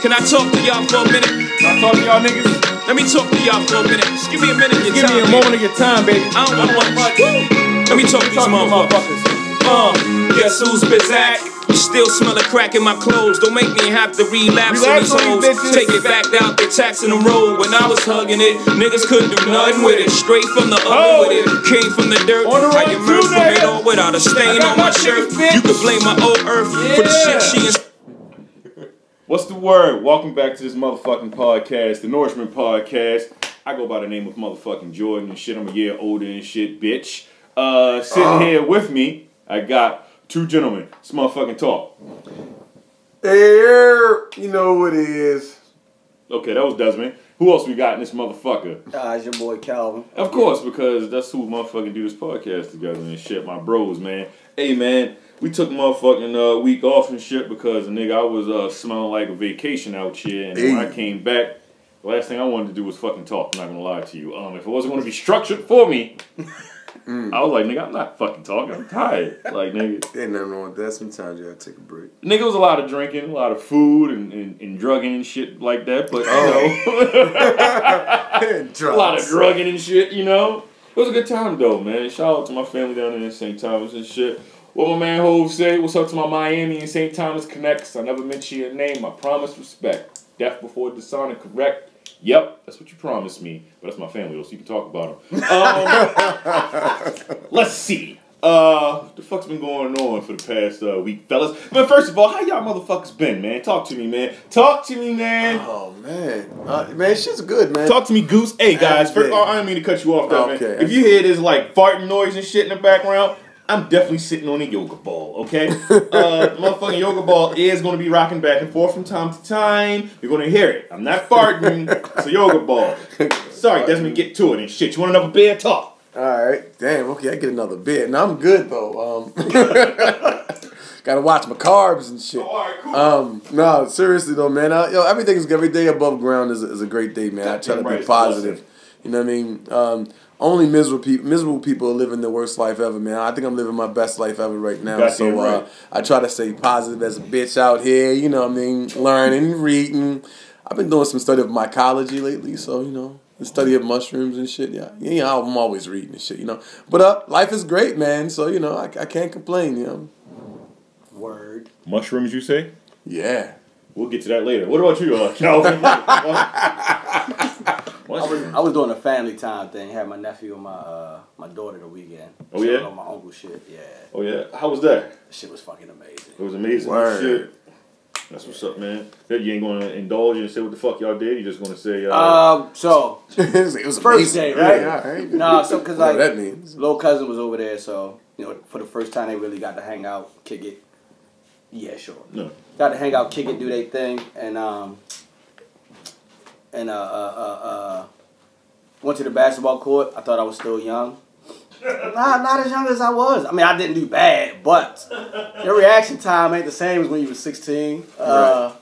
Can I talk to y'all for a minute? Can I talk to y'all niggas? Let me talk to y'all for a minute. Just give me a minute of your Give time. me a baby. moment of your time, baby. I don't want much. Let me talk to these Talk to you motherfuckers. Uh, guess who's Bizzack? You still smell a crack in my clothes. Don't make me have to relapse on Relax these on hoes. these. Take it back out the tax in the road. When I was hugging it, niggas couldn't do nothing with it. Straight from the oven Oh. with it. Came from the dirt. On the run you from it all without a stain on my shirt. You could blame my old earth for the shit she is. What's the word? Welcome back to this motherfucking podcast, the Nourishment Podcast. I go by the name of motherfucking Jordan and shit. I'm a year older and shit, bitch. Uh, sitting here with me, I got two gentlemen. It's motherfucking talk. There, you know what it is. Okay, that was Desmond. Who else we got in this motherfucker? Uh, it's your boy Calvin. Of course, because that's who motherfucking do this podcast together and shit. My bros, man. Hey, man, we took motherfucking uh, week off and shit because nigga, I was uh, smelling like a vacation out here, and when I came back, the last thing I wanted to do was fucking talk. I'm not gonna lie to you. Um, if it wasn't gonna be structured for me, I was like, nigga, I'm not fucking talking. I'm tired. Like, nigga, Ain't nothing wrong with that. Sometimes you gotta take a break. nigga was a lot of drinking, a lot of food, and, and, and drugging and shit like that. But you know. a lot of drugging and shit, you know. It was a good time though, man. Shout out to my family down there in St. Thomas and shit. What my man Hove say, what's up to my Miami and St. Thomas connects. I never mention your name. I promise respect. Death before dishonor, correct. Yep, that's what you promised me. But that's my family though, so you can talk about them. Um, let's see. Uh, the fuck's been going on for the past uh, week, fellas? But first of all, how y'all motherfuckers been, man? Talk to me, man. Talk to me, man. Oh man, uh, man, shit's good, man. Talk to me, Goose. Hey guys, first, oh, I didn't mean to cut you off, though, man. If you hear this like farting noise and shit in the background, I'm definitely sitting on a yoga ball. Okay, uh, motherfucking yoga ball is going to be rocking back and forth from time to time. You're going to hear it. I'm not farting. it's a yoga ball. Sorry, Desmond, get to it and shit. You want another beer? Talk. All right, damn. Okay, I get another bit. Now I'm good though. Um, gotta watch my carbs and shit. All right, cool. Um, no, seriously though, man. I, yo, everything is every day above ground is a, is a great day, man. I try to right, be positive. You know what I mean? Um, only miserable people, miserable people are living their worst life ever, man. I think I'm living my best life ever right now. Goddamn so uh, right. I try to stay positive as a bitch out here. You know what I mean? Learning, reading. I've been doing some study of mycology lately, so you know. The study of mushrooms and shit, yeah, yeah. I'm always reading and shit, you know. But uh, life is great, man. So you know, I, I can't complain, you know. Word. Mushrooms, you say? Yeah. We'll get to that later. What about you, uh, Calvin? I was, I was doing a family time thing. Had my nephew and my uh, my daughter the weekend. Oh, Chilling yeah? On my uncle shit. Yeah. Oh yeah, how was that? That shit was fucking amazing. It was amazing. Word. Shit. That's what's up, man. That you ain't gonna indulge and say what the fuck y'all did. You just gonna say, uh, Um. So it was, it was First amazing. day, right? Yeah, all right. Nah, so, 'cause, Whatever like- that means. little cousin was over there, so you know, for the first time they really got to hang out, kick it. Yeah, sure. no. got to hang out, kick it, do their thing, and um, and uh, uh, uh, uh, went to the basketball court. I thought I was still young. nah, not as young as I was. I mean, I didn't do bad, but your reaction time ain't the same as when you were sixteen. Uh,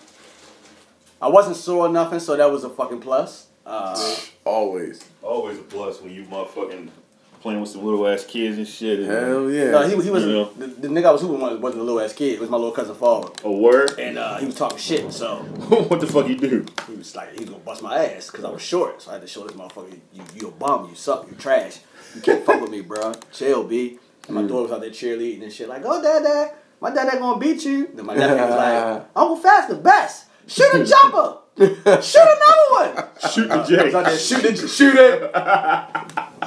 I wasn't sore or nothing, so that was a fucking plus. Uh, Always. Always a plus when you motherfucking playing with some little ass kids and shit. And, Hell yeah. no, he, he was Yeah. the, the nigga I was hooping with wasn't a little ass kid. It was my little cousin Forward, A word? and uh, he was talking shit. So what the fuck you do? He was like, he was gonna bust my ass because I was short. So I had to show this motherfucker, you, you a bum, you suck, you trash. You can't fuck with me, bro. Chill, B. And my daughter was out there cheerleading and shit, like, oh, dad, dad, my dad ain't gonna beat you. Then my nephew was like, Uncle Fast the best. Shoot a jumper. Shoot another one. Shoot the I was J. out there shooting, shoot it.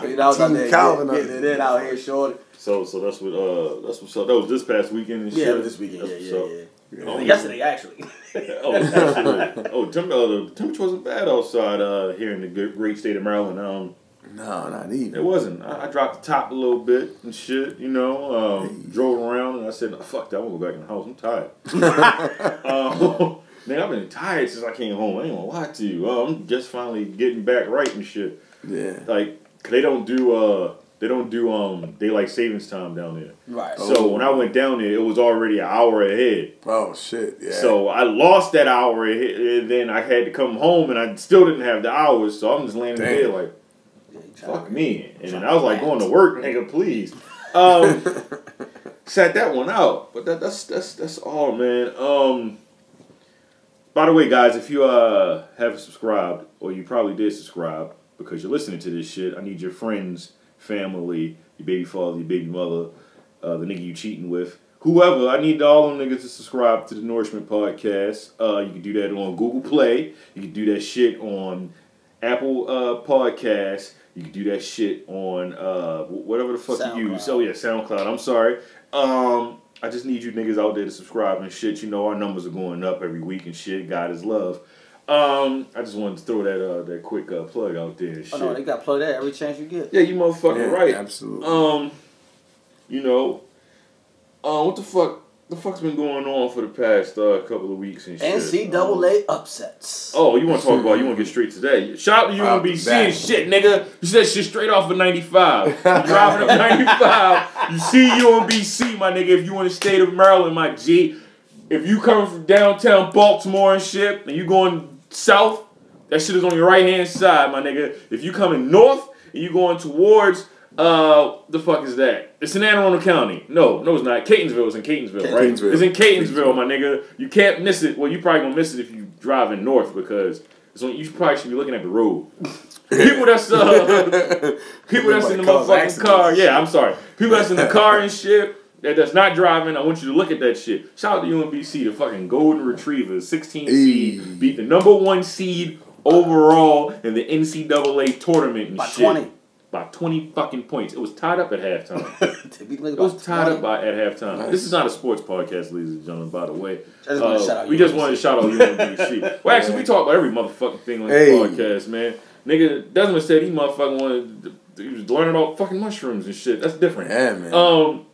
So, you know, I was out Team there Calvin getting, getting it in out here short. So, so that's what. Uh, that's what's up. That was this past weekend and Yeah, shit. it this weekend. That's Yeah, what's yeah, up. yeah. Oh, Yesterday, actually. oh, absolutely. oh, temp- uh, the temperature wasn't bad outside uh, here in the good, great state of Maryland. Um, No, not even. It wasn't. I, I dropped the top a little bit and shit, you know. Um, drove around and I said, "Fuck that! I'm gonna go back in the house. I'm tired." um, man, I've been tired since I came home. I ain't gonna lie to you. Uh, I'm just finally getting back right and shit. Yeah. Like 'cause they don't do uh they don't do um daylight savings time down there. Right. So when I went down there, it was already an hour ahead. Oh shit. Yeah. So I lost that hour ahead, and then I had to come home, and I still didn't have the hours. So I'm just laying in bed like. Yeah, Fuck me. And then I was like going to work, nigga, please. Um sat that one out. But that, that's that's that's all, man. Um by the way, guys, if you uh haven't subscribed, or you probably did subscribe because you're listening to this shit, I need your friends, family, your baby father, your baby mother, uh, the nigga you cheating with, whoever. I need all them niggas to subscribe to the Nourishment Podcast. Uh, you can do that on Google Play. You can do that shit on Apple uh, Podcasts. You can do that shit on uh, whatever the fuck you use. Oh yeah, SoundCloud. I'm sorry. Um, I just need you niggas out there to subscribe and shit. You know our numbers are going up every week and shit. God is love. Um, I just wanted to throw that uh, that quick uh, plug out there. And shit. Oh no, they got plug that every chance you get. yeah, you motherfucking Yeah, right. absolutely. Um, you know, uh, what the fuck? The fuck's been going on for the past uh, couple of weeks and shit. NCAA upsets. Oh, you want to talk about? You want to get straight today? that? Shout out to Out UMBC the back. and shit, nigga. You said shit straight off of 95. You driving up 95. You see UMBC, my nigga. If you in the state of Maryland, my G. If you coming from downtown Baltimore and shit, and you going south, that shit is on your right hand side, my nigga. If you coming north and you going towards uh the fuck is that? It's in Anne Arundel County. No, no, it's not. Catonsville is in Catonsville, right? Catonsville. It's in Catonsville, my nigga. You can't miss it. Well, you probably gonna miss it if you driving north because it's on, you probably should be looking at the road. People that's uh people that's in the motherfucking accidents. car. Yeah, I'm sorry. People that's in the car and shit. That that's not driving. I want you to look at that shit. Shout out to UMBC, the fucking golden retrievers, 16 seed, Hey. beat the number one seed overall in the NCAA tournament and By shit. 20. By 20 fucking points. It was tied up at halftime. To It was tied 20. up by at halftime. Nice. This is not a sports podcast, ladies and gentlemen. By the way, I just wanted to Uh, shout out we just UMBC. wanted to shout out UMBC. well, actually, we talk about every motherfucking thing on this Hey. podcast, man. Nigga, Desmond said he motherfucking wanted. He was learning about fucking mushrooms and shit. That's different. Yeah, man. Um.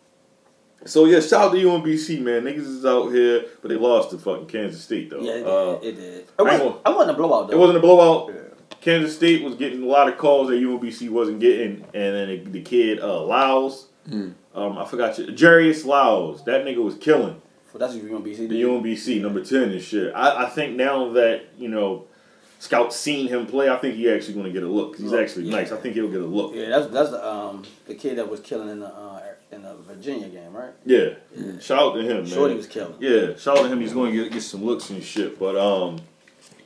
So yeah, shout out to UMBC, man. Niggas is out here, but they lost to fucking Kansas State though. Yeah, it did. Uh, it did. It I wasn't, ain't I wasn't a blowout though. it wasn't a blowout. Kansas State was getting a lot of calls that UMBC wasn't getting, and then the, the kid uh, Lyles, Hmm. um, I forgot you, Jairus Lyles, that nigga was killing Well, that's what UMBC did. the UMBC number ten and shit. I, I think now that you know scouts seen him play, I think he actually going to get a look. he's actually yeah. nice. I think he'll get a look. Yeah, that's that's the um the kid that was killing in the uh, in the Virginia game, right? Yeah, shout out to him, man. Shorty was killing. Yeah, shout out to him. He's going to get get some looks and shit. But um,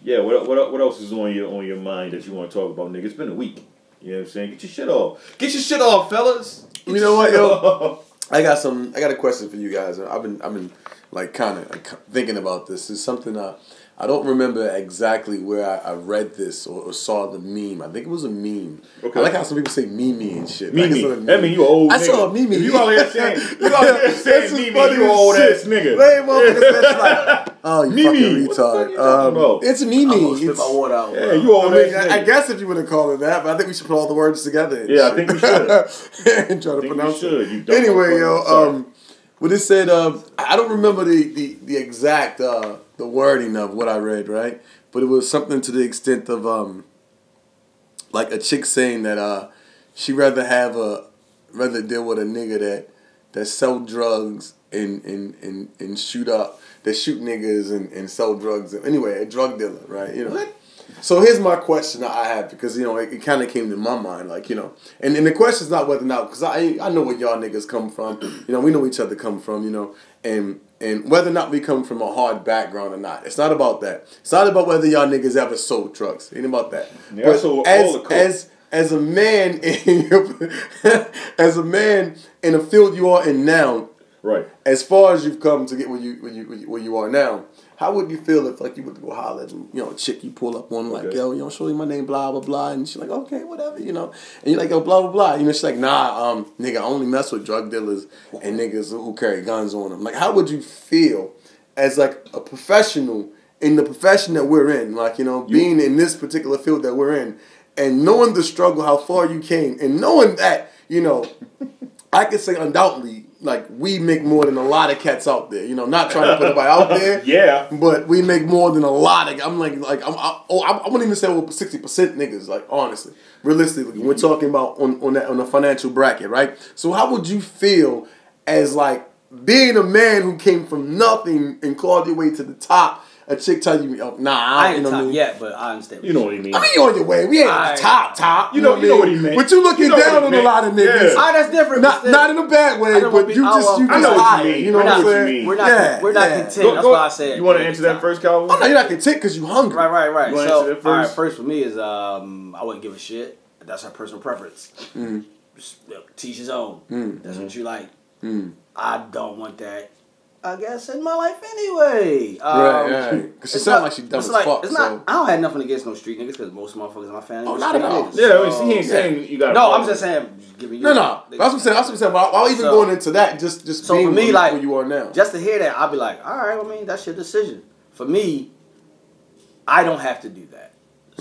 yeah. What what what else is on your on your mind that you want to talk about, nigga? It's been a week. You know what I'm saying? Get your shit off. Get your shit off, fellas. Get You know what, yo? off. I got some. I got a question for you guys. I've been, I've been like kind of like, thinking about this. It's something I, I don't remember exactly where I, I read this or, or saw the meme. I think it was a meme. Okay. I like how some people say Mimi and shit. Like, Mimi. it's not a That mean you a old I nigga. saw a Mimi. If you out here saying you out here That's saying just Mimi, funny you as old shit. ass nigga. Hey, motherfuckers, that's like, oh, you Mimi. fucking What the fuck retard. you talking Um, about? it's I'm gonna Mimi. spit It's, my water out. Yeah, bro. you I, old mean, ass I, I guess if you want to call it that, but I think we should put all the words together. and Yeah, I think we should. and try to think we pronounce should, it. you dumb Anyway, yo, um, what it said, um, I don't remember the, the, the exact uh, the wording of what I read, right? But it was something to the extent of um, like a chick saying that uh, she rather have a rather deal with a nigga that that sell drugs and and, and, and shoot up that shoot niggas and, and sell drugs. Anyway, a drug dealer, right? You know. What? So here's my question that I have because you know it, it kind of came to my mind, like you know, and, and the question's not whether or not because I I know where y'all niggas come from, you know, we know each other come from, you know, and and whether or not we come from a hard background or not, it's not about that. It's not about whether y'all niggas ever sold drugs. It ain't about that. Yeah, I sold all as as as a man in your, as a man in a field you are in now, Right. as far as you've come to get where you where you where you, where you are now, how would you feel if like you would go holler at you know a chick you pull up on like Okay. yo you know show you my name blah blah blah and she's like okay whatever you know? And you're like yo blah blah blah you know? She's like nah um nigga I only mess with drug dealers and niggas who carry guns on them like how would you feel as like a professional in the profession that we're in? Like you know being in this particular field that we're in and knowing the struggle how far you came and knowing that you know I could say undoubtedly, like we make more than a lot of cats out there. You know, not trying to put anybody out there. Yeah. But we make more than a lot of. I'm like, like I'm. I, oh, I, I wouldn't even say over sixty percent niggas. Like honestly, realistically, we're mm-hmm. talking about on on that on the financial bracket, right? So how would you feel as like being a man who came from nothing and clawed your way to the top? A chick tell you, oh, nah, I you ain't know what I top mean? yet, but I understand. You know what he means. I mean, you on your way. We ain't at Alright. the top, top. You know- you know what he meant. But you looking You know down he on a lot of niggas. Yeah. Ah, that's different. Not, not in a bad way, but wanna be- you just, don't- you I just know what you mean. You know what I'm you saying? mean. we're not, Yeah, we're not yeah. content. Go- That's go- why I said. You want to answer that first, Calvin? Oh, no, you're not content because you're hungry. Right, right, right. You so, all right, first? first for me is um, I wouldn't give a shit. That's our personal preference. Just, you know, Teach his own. Mm. That's what you like. Mm. I don't want that. I guess in my life anyway. Um, Right, right. 'Cause she it's not- like she dumb as like, fuck, It's so- not. I don't have nothing against no street niggas because most motherfuckers in my family. Oh, are not at all. niggas. Yeah, I mean, So- he ain't saying you got. No, I'm just saying. just Giving you No, no. That's what I'm saying. That's what I'm saying. While, while even So- going into that, just just So being for me, where, like, where you are now. Just to hear that, I'll be like, all right. I mean, that's your decision. For me, I don't have to do that.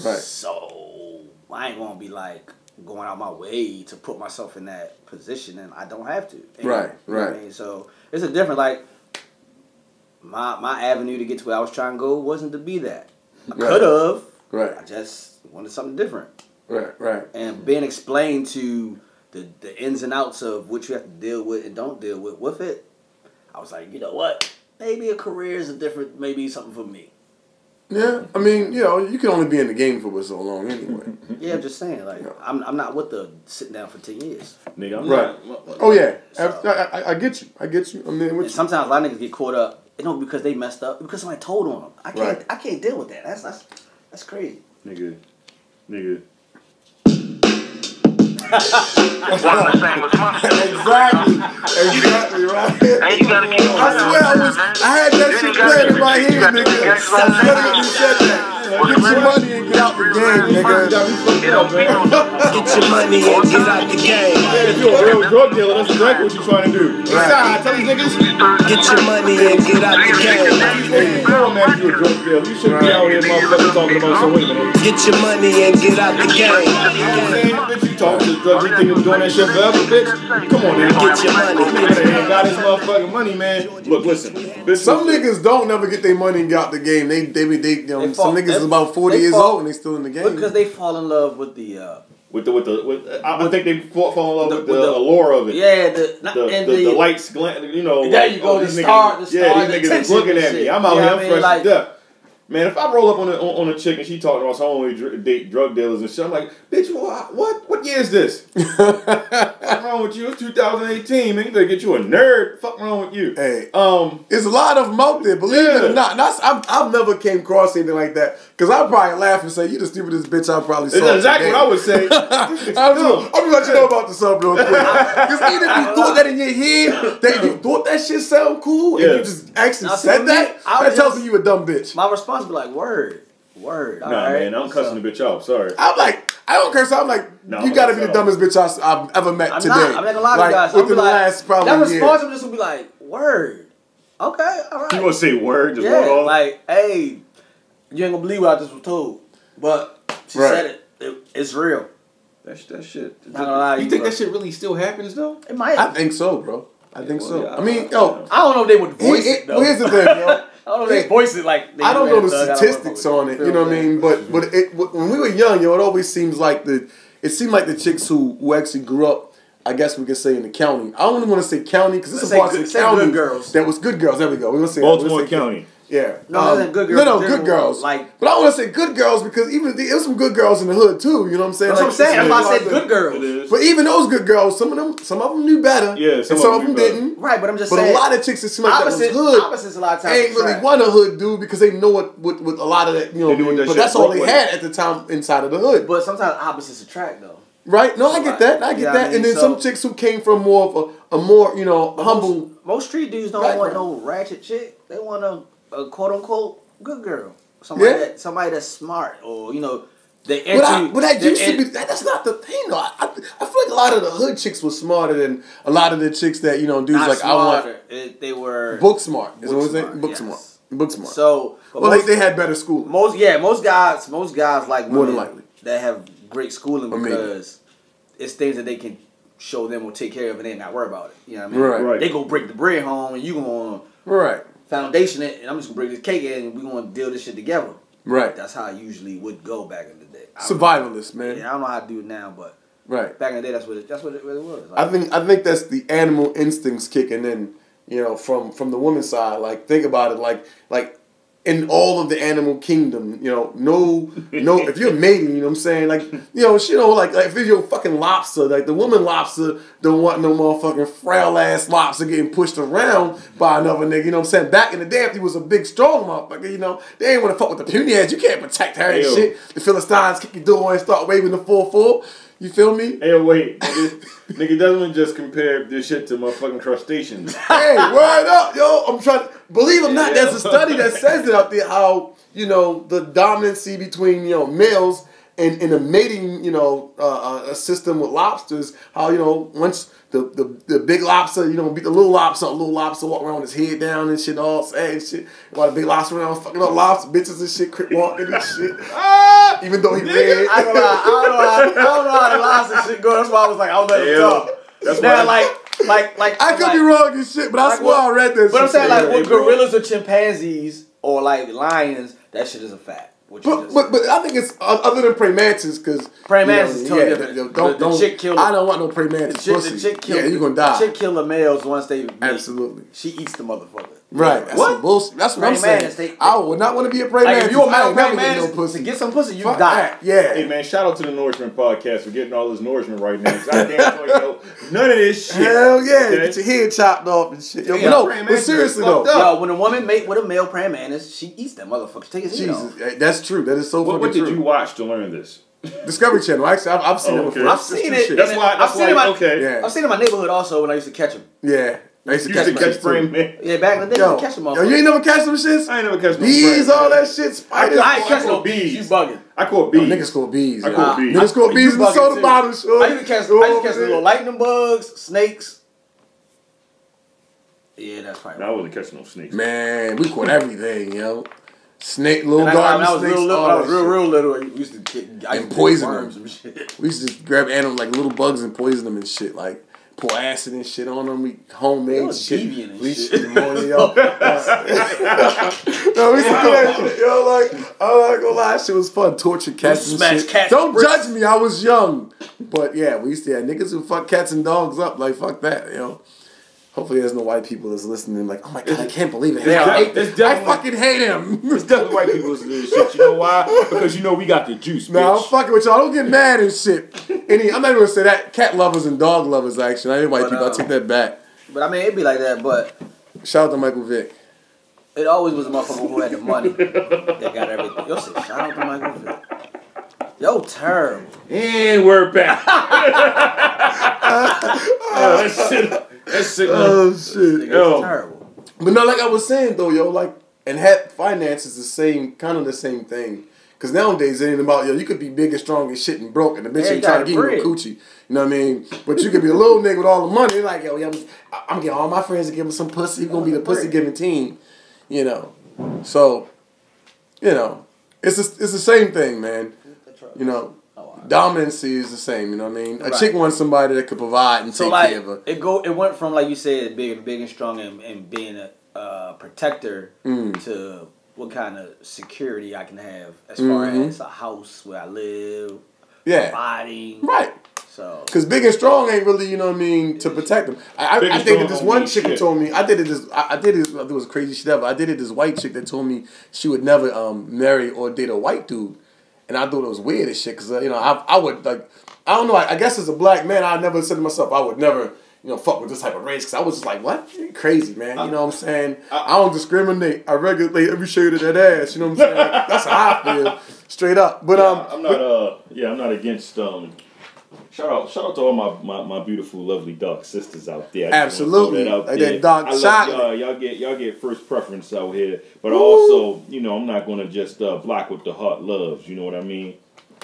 Right. So I ain't gonna be like going out my way to put myself in that position, and I don't have to. And, Right, you know what right. I mean, so it's a different like. My my avenue to get to where I was trying to go wasn't to be that. I Right. could have. Right. I just wanted something different, right, right. and being explained to the the ins and outs of what you have to deal with and don't deal with with it. I was like, you know what? Maybe a career is a different. Maybe something for me. Yeah, I mean, you know, you can only be in the game for so long anyway. Yeah, I'm just saying. Like, I'm I'm not with the sitting down for ten years. Nigga, I'm Right. not. Oh yeah, So- I, I, I get you. I get you. I mean, And you, sometimes a lot of niggas get caught up. You know, because they messed up. Because somebody told on them. I can't. Right. I can't deal with that. That's that's that's crazy. Nigga, nigga. One the same as money. exactly, exactly right. And you gotta keep I swear, I was, I had that shit playing in my head, nigga. I literally said that. Get your money and get out the game, nigga. It don't be no Get your money and get out the game. If you're a real drug dealer, that's exactly what you're trying to do. Right. Tell these niggas, Get your money and get out the game. hey, man, if you're a drug dealer, you shouldn't be out here, motherfucker, talking about some women. Get your money and get out the game. Hey, bitch, you to drugs, you think you doing that shit forever, bitch? Come on, man. Get your money. Nigga got his motherfucking money, man. Look, listen. Bitch, Some niggas don't never get their money and get out the game. They, they, they, they you know, They some niggas they- is about forty years fall- old and they still in the game. Because they fall in love with the. uh with the with the with, I, I think they fall, fall in love The- with the, with the- allure of it. Yeah, the not The, and the, the, lights glint, you know. There like, you go, oh, the these star- niggas- the yeah, star, these the niggas looking and at me. I'm out You here, what I'm I mean? fresh Like- to death. Man, if I roll up on a on a chick and she talking about some only dr- date drug dealers and shit, I'm like, bitch, what what what year is this? What's wrong with you? It's 2018, man. You better get you a nerd. Fuck wrong with you? Hey. Um, it's a lot of them out there, believe it or not. I've, I've never came across anything like that. Because I'd probably laugh and say, you the stupidest bitch I probably saw. it's exactly today." what I would say. I'm just, I'm gonna let you know about the sub real quick. Because even if you thought that in your head, that you thought that shit sound cool, Yeah. and you just actually Now, said for me, that, I that was tells me you a dumb bitch. My response would be like, word, word. Nah, all right. man, I'm cussing So- the bitch off. Sorry. I'm like, I don't curse. I'm like, No, you gotta be the all. dumbest bitch I, have ever met I'm today. not. I'm like a lot like, of guys. Within the like, last probably that year. response, I'm just gonna be like, word. Okay, all right. You gonna say word? Just yeah, like, hey, you ain't gonna believe what I just was told, but she Right. said it. it. It's real. that, sh- that shit. Not gonna lie you you, think bro. that shit really still happens though? It might. I I, think so, bro. I think well, so. yeah, I mean, yo, I- don't know if they would voice Here- it though. well, here's the thing, yo. I don't know if they voice it like. They I don't know the Thug. Statistics on it. You know what I mean? But but it when we were young, yo, it always seems like the it seemed like the chicks who who actually grew up. I guess we could say in the county. I don't even want to say county because there's Let's some say parts good- of the county girls. that was good girls. There we go. We're gonna say that. We're Baltimore gonna say good- County. Yeah. No, Um, it isn't good girls No, no, good general, girls. like- but I want to say good girls because even the, there's some good girls in the hood too. You know what I'm saying? That's what I'm saying. That's why I said good girls. But even those good girls, some of them, some of them knew better. Yeah, and some some, of of them them better. didn't. Right, but I'm just But saying. But a lot of chicks that seem like that was opposite, hood opposites a lot of times. ain't really attract. want a hood dude because they know what, what, what a lot of that, you know, They knew what that but that's all they with. had at the time inside of the hood. But sometimes opposites attract though. right? No, I get that. I get you know what that. I mean? And then So- some chicks who came from more of a, a more, you know, humble. Most, most street dudes don't want no ratchet chick. They want a, a quote unquote good girl. Somebody Yeah. that somebody that's smart or you know they But, I, but that they're to be. That, that's not the thing, though. I, I, I feel like a lot of the hood chicks were smarter than a lot of the chicks that you know dudes not like I want smarter. It- they were book smart. Is Book what I'm saying? smart, Book yes. smart. Book smart. So well, most, they, they had better school. most yeah most guys most guys like More than likely. that have great schooling because it's things that they can show them or take care of and they not worry about it. You know what I mean? Right. Right. They go break the bread home and you gonna Right. Foundation it and I'm just gonna bring this cake in and we're gonna deal this shit together. Right. That's how I usually would go back in the day. I Survivalist, man. Yeah, I don't know how to do it now, but Right. back in the day, that's what it, that's what it really was. I think I think that's the animal instincts kicking in. You know, from from the woman's side. Like think about it. Like like in all of the animal kingdom. You know, no, no. if you're mating, you know what I'm saying? Like, you know, you know, like, like if you're a fucking lobster, like the woman lobster don't want no motherfucking frail ass lobster getting pushed around by another nigga. You know what I'm saying? Back in the day, if he was a big strong motherfucker, you know, they ain't want to fuck with the puny ass. You can't protect her and Ew. shit. The Philistines kick your door and start waving the four four. You feel me? Hey, wait, nigga, nigga doesn't just compare this shit to my fucking crustaceans. hey, word up, yo. I'm trying to believe it or not, there's a study that says it out there how, you know, the dominancy between, you know, males and in a mating, you know, uh, uh, a system with lobsters, how, you know, once the, the, the big lobster, you know, beat the little lobster, the little lobster walk around with his head down and shit, all sad and shit. While the big lobster around fucking up lobster bitches and shit, crip walking and shit. Ah, even though he red. I don't know. How, I don't know. How, I don't know how the lobster shit go. That's why I was like, I'll let him Ew. talk. That's now, why- like, like, like. I could like, be wrong and shit, but I like swear I read this. But I'm saying, like, with gorillas or chimpanzees or like lions, that shit is a fact. But, just but but I think it's uh, other than praying mantis because Praying mantis is totally different. Don't The- the don't. chick killer- I don't want no praying the mantis chick, pussy. the chick kill, yeah, you gonna The die. chick kill the males once they mate. Absolutely. She eats the motherfucker. Right. That's What? some bullshit. That's what I'm saying. mantis, they- I would not want to be a praying Like mantis. if you a I male ain't never praying getting no pussy. to get some pussy, you Fuck die. that. Yeah. Hey man, shout out to the Nourishment Podcast for getting all this nourishment right now. I damn sure know none of this shit. Hell yeah, Okay? get your head chopped off and shit. Yo, Yeah, no, but seriously though. Yo, when a woman mate with a male praying mantis, she eats that motherfucker. She take his head Jesus, off. hey, that's true. That is so What, fucking what did true. you watch to learn this? Discovery Channel. Actually, I've, I've seen Oh, it before. I've It's- it's seen it. That's And why. I've That's seen why. it my- okay. Yeah. I've seen it in my neighborhood also when I used to catch them. Yeah, I used to catch, used to catch praying man. Yeah, back in the day, Yo, you catch them all. yo, you ain't never catch them shits? I ain't never catch no Bees, all that mantis. shit, spiders. I ain't I catch no bees. bees. You bugging. I caught bees. niggas caught bees. I yo. caught bees. Niggas caught bees in the soda too. bottle. Sure. I used to catch, I used to catch the little lightning bugs, snakes. Yeah, that's probably. No, I wasn't catching no snakes. Man, we caught everything, yo. Snake, little And garden when I was snakes, real little, all I was real, real little. I used to get I And to poison them. worms and shit. We used to just grab animals like little bugs and poison them and shit. Like pour acid and shit on them. We homemade shit. deviant bleach shit. morning, yo. no, we used to do that shit, yo. Like, I'm not gonna lie, shit was fun. Torture cats and smash shit. cats Don't bricks. judge me, I was young. But yeah, we used to have niggas who fuck cats and dogs up. Like, fuck that, yo. Hopefully there's no white people that's listening like, oh my god, I can't believe it. Yeah, I, hate, it's I fucking hate him. It's definitely white people listen to this shit. You know why? Because you know we got the juice, bitch. No, I'm fucking with y'all. Don't get mad and shit. Any, I'm not even gonna say that. Cat lovers and dog lovers, actually. I ain't white But, people. I uh, take that back. But I mean, it'd be like that. But Shout out to Michael Vick. it always was a motherfucker who had the money that got everything. Yo, say, shout out to Michael Vick. Yo, terrible. And we're back. oh, that shit. That shit. Oh shit. Yo. terrible. But no, like I was saying though, yo, like and had finance is the same, kind of the same thing. Cause nowadays it ain't about yo. You could be big and strong and shit and broke, and the bitch ain't trying to give you no coochie. You know what I mean? But you could be a little nigga with all the money. Like yo, yeah, I'm, I'm getting all my friends to give him some pussy. We're gonna be the pussy giving team. You know, so you know, it's a, it's the same thing, man. You know, dominancy is the same. You know what I mean? A Right. chick wants somebody that could provide and So take like care of her. it go it went from like you said big big and strong and, and being a uh, protector Mm. to what kind of security I can have as far Mhm. as a house where I live, Yeah, providing. right. So Cause big and strong ain't really, you know what I mean, to protect them. I, Big I, I and think that this one mean chick shit. told me I did it. This I, I did it. It was crazy shit ever. I did it. This white chick that told me she would never um marry or date a white dude, and I thought it was weird as shit. Cause uh, you know I I would like I don't know. I, I guess as a black man, I never said to myself I would never. You know, fuck with this type of race, cause I was just like, "What? You crazy, man." You know what I'm saying? I don't discriminate. I regulate every shade of that ass. You know what I'm saying? Like, that's how I feel, straight up. But um, I'm not. Uh, yeah, I'm not against. Um, shout out, shout out to all my, my, my beautiful, lovely dark sisters out there. I just wanna throw Absolutely. that out Like there. that I love. Y'all, y'all get y'all get first preference out here, but also, you know, I'm not gonna just uh, block what the heart loves. You know what I mean?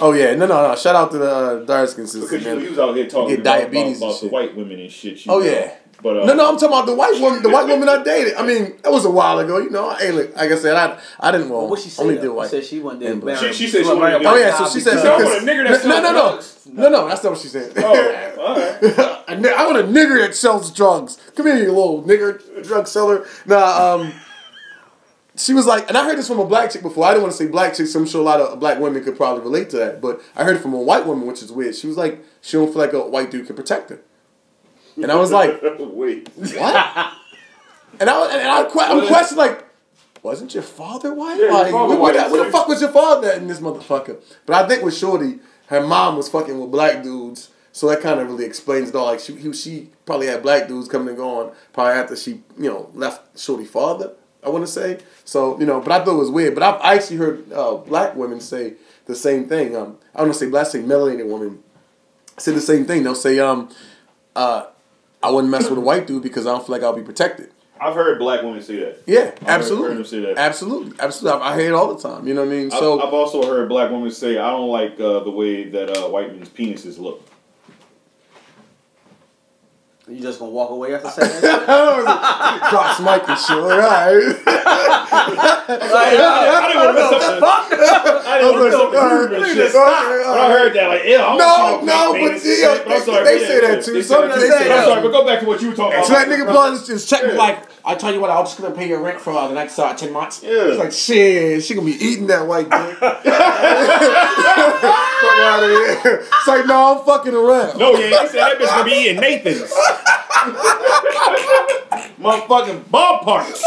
oh yeah, no, no, no. Shout out to the uh, dark skin sisters, Because you, man. you was out here talking about, diabetes about, about the white women and shit. You Oh know. yeah. But uh, No, no, I'm talking about the white woman. The white woman I dated. I mean, that was a while ago. You know, hey, look, like I said, I, I didn't want what she said? only though? did white. She said she wanted And to black. She- she said she wanted wanted to to oh yeah, so she said because- she I want a nigga that no, sells no, no, no, drugs. no, no. That's not what she said. Oh, all right. I want a nigger that sells drugs. Come here, you little nigger drug seller. Nah, um, she was like, and I heard this from a black chick before. I didn't want to say black chick, so I'm sure a lot of black women could probably relate to that. But I heard it from a white woman, which is weird. She was like, she don't feel like a white dude can protect her. And I was like, Wait. what? and I was, and I, I'm questioning like, wasn't your father white? Yeah, like, father where, white, where, where the fuck was your father at in this motherfucker? But I think with Shorty, her mom was fucking with black dudes, so that kind of really explains it all. Like she, he, she probably had black dudes coming and going probably after she, you know, left Shorty father. I want to say so, you know, but I thought it was weird. But I've I actually heard uh, black women say the same thing. Um, I don't want to say black, say melanated women say the same thing. They'll say, um, uh, I wouldn't mess with a white dude because I don't feel like I'll be protected. I've heard black women say that. Yeah, heard- absolutely. heard them say that. Absolutely, absolutely. I, I hear it all the time. You know what I mean? I've- So I've also heard black women say, "I don't like uh, the way that uh, white men's penises look." You just gonna walk away after saying that? drops mic and shit. All right. I didn't want to mess up the fuck. I didn't want to mess up the groove and shit. But I heard that, like, yeah, I No, don't no, but penis see, shit. But I'm they- sorry, they yeah, say that too. They say that they too. say I'm sorry, but go back to what you were talking So about. that nigga Blunt just check me like, I tell you what, I'm just gonna pay your rent for uh, the next uh, ten months. Yeah. It's like shit, she gonna be eating that white dick. Fuck out of here. It's like no, I'm fucking around. No, yeah, he said that bitch gonna be eating Nathan's. Motherfucking ball parts.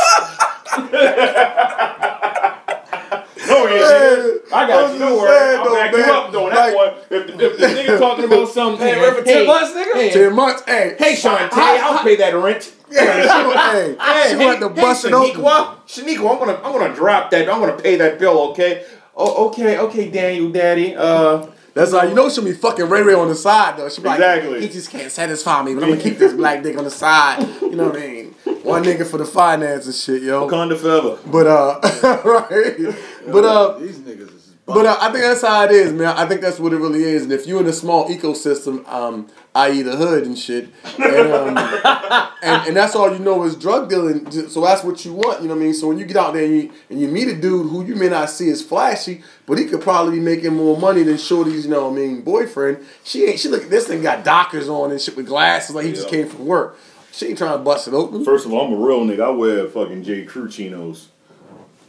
No, yeah. I got you. Don't worry. I'm though, back you up on that Like- one. If the, if the nigga talking about something, Hey, rent for 10 months, nigga? Hey, Ten months. Hey, hey How- I'll pay that rent. Hey, she gonna, hey, she want to bust it open. Shaniqua, Shaniqua, I'm gonna, I'm gonna drop that. I'm gonna pay that bill, okay? Oh, okay, okay, Daniel, Daddy. Uh, That's how you know she'll be fucking Ray Ray on the side though. She'll be Exactly. like, he just can't satisfy me, but I'm gonna keep this black dick on the side. You know what I mean? One nigga for the finance and shit, yo. Wakanda forever. But uh, right. But uh, These niggas is but uh, I think that's how it is, man. I think that's what it really is. And if you're in a small ecosystem, um, i.e. the hood and shit, and, um, and and that's all you know is drug dealing. So that's what you want, you know what I mean? So when you get out there and you and you meet a dude who you may not see as flashy, but he could probably be making more money than Shorty's, you know what I mean, boyfriend. She ain't. She look. This thing got Dockers on and shit with glasses, like he just came from work. She ain't trying to bust it open. First of all, I'm a real nigga. I wear fucking J. Crew chinos.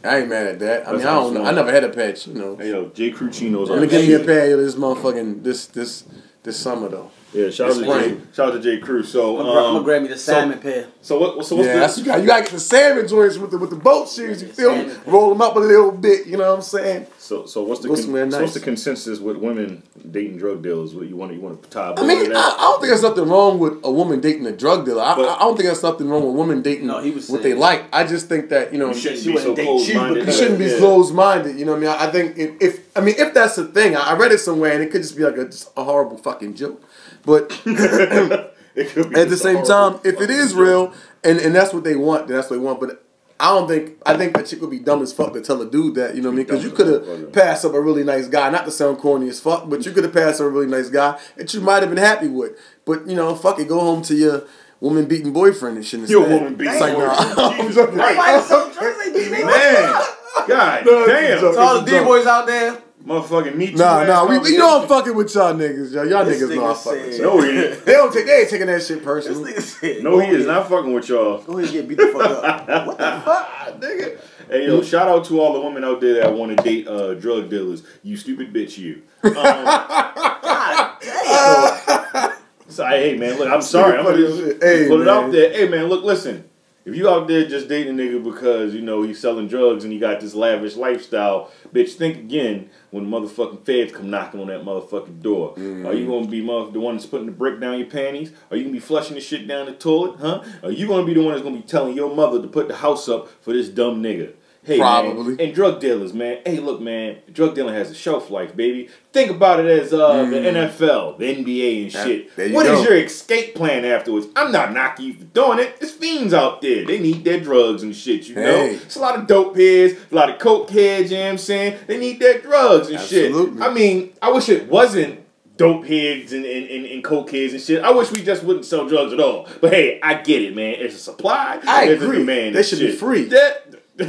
I ain't mad at that. I mean, I don't. know. I'm never had a patch, you know. Hey yo, J. Crew chinos. I'm gonna give me a pair of this motherfucking this this this summer though. Yeah, shout out to Jay, Shout out to J. Crew. So, I'm, gra- I'm um, gonna grab me the salmon pair. so what? So what's yeah, the? that's you got. You got to get the salmon joints with the with the boat shoes. You feel me? Salmon. Roll them up a little bit. You know what I'm saying? So, so what's the Go con- somewhere so what's the consensus with women dating drug dealers? What you want? You want to tie? a I bow mean, I. I don't think there's nothing wrong with a woman dating a drug dealer. I, But- I don't think there's nothing wrong with women dating No, he was what they like. I just think that you know You shouldn't she be so wouldn't date you, minded. You shouldn't be closed minded. You know what I mean? I I think if, if I mean if that's the thing, I, I read it somewhere and it could just be like a, just a horrible fucking joke. But It could be at the same time, if it is joke. real and, and that's what they want, then that's what they want. But I don't think I think a chick would be dumb as fuck to tell a dude that. You know what I mean? Because you could have passed up a really nice guy, not to sound corny as fuck, but you could have passed up a really nice guy that you might have been happy with. But you know, fuck it, go home to your woman beating boyfriend and shit. Instead. Your woman beating It's like, nah, Jesus. Christ. Man, God No, damn, To all the It's a D boys out there, motherfucking meet Nah, you. nah, ass we, you know I'm fucking with y'all niggas, yo. Y'all This niggas know I'm nigga fucking with said- y'all. No, he ain't. They don't take, they ain't taking that shit this personal. nigga said, No, he is not fucking with y'all. Go ahead and get beat the fuck up. What the fuck? Nigga. Hey yo, shout out to all the women out there that want to date uh, drug dealers. You stupid bitch, you. Um, God damn. so, hey man, look, I'm sorry. I'm funny gonna shit. Hey, put it man. out there. Hey man, look, listen. If you out there just dating a nigga because you know he's selling drugs and he got this lavish lifestyle, bitch, think again when the motherfucking feds come knocking on that motherfucking door. Mm-hmm. Are you gonna be mother- the one that's putting the brick down your panties? Are you gonna be flushing the shit down the toilet? Huh? Are you gonna be the one that's gonna be telling your mother to put the house up for this dumb nigga? Hey, Probably. Man, and drug dealers, man. Hey, look, man. Drug dealing has a shelf life, baby. Think about it as uh, the NFL, the NBA, and shit. you What is go. your escape plan afterwards? I'm not knocking you for doing it. There's fiends out there. They need their drugs and shit, you know? It's a lot of dope heads, a lot of coke heads, you know what I'm saying? They need their drugs and Absolutely. shit. I mean, I wish it wasn't dope heads and, and, and, and coke heads and shit. I wish we just wouldn't sell drugs at all. But hey, I get it, man. It's a supply. I agree. demand They should be free. That,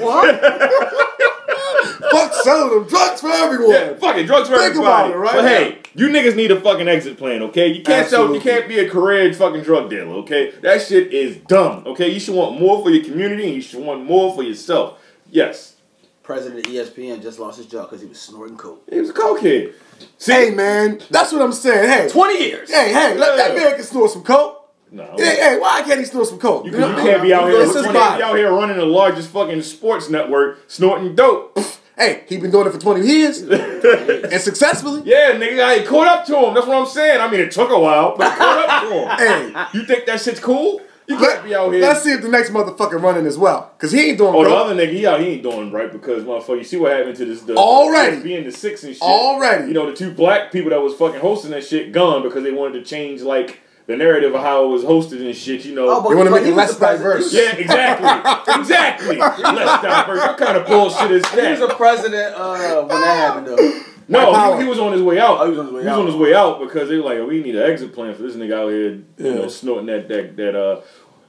Fuck selling them drugs for everyone. Yeah, fuck it, drugs for Think everybody. about it, right But now. hey, you niggas need a fucking exit plan, okay? You can't sell, you can't be a career fucking drug dealer, okay? That shit is dumb, okay? You should want more for your community and you should want more for yourself. Yes, President of ESPN just lost his job because he was snorting coke. he was a cokehead. See, Hey man, that's what I'm saying. Hey, 20 years. hey, hey, let that man can snort some coke. No. Hey, hey, why can't he snort some coke? You, know you can't be out here. You can't be out here running the largest fucking sports network, snorting dope. Hey, he been doing it for 20 years and successfully. Yeah, nigga, I caught up to him. That's what I'm saying. I mean, it took a while, but it caught up to him. Hey, You think that shit's cool? You can't let, be out here. let's see if the next motherfucker running as well. Because he ain't doing Oh, the other nigga, he out, he ain't doing right because motherfucker. You see what happened to this? The, Already. being the six and shit. Already. You know, the two black people that was fucking hosting that shit gone because they wanted to change like the narrative of how it was hosted and shit. You know. Oh, but- They wanna make he it less diverse. Yeah, exactly, exactly. Less diverse. What kind of bullshit is that? He was a president uh, when that happened though. No, he, he was on his way out. Oh, he was on his way He was out. on his way out because they were like, we need an exit plan for this nigga out here, you know, snorting that that that uh.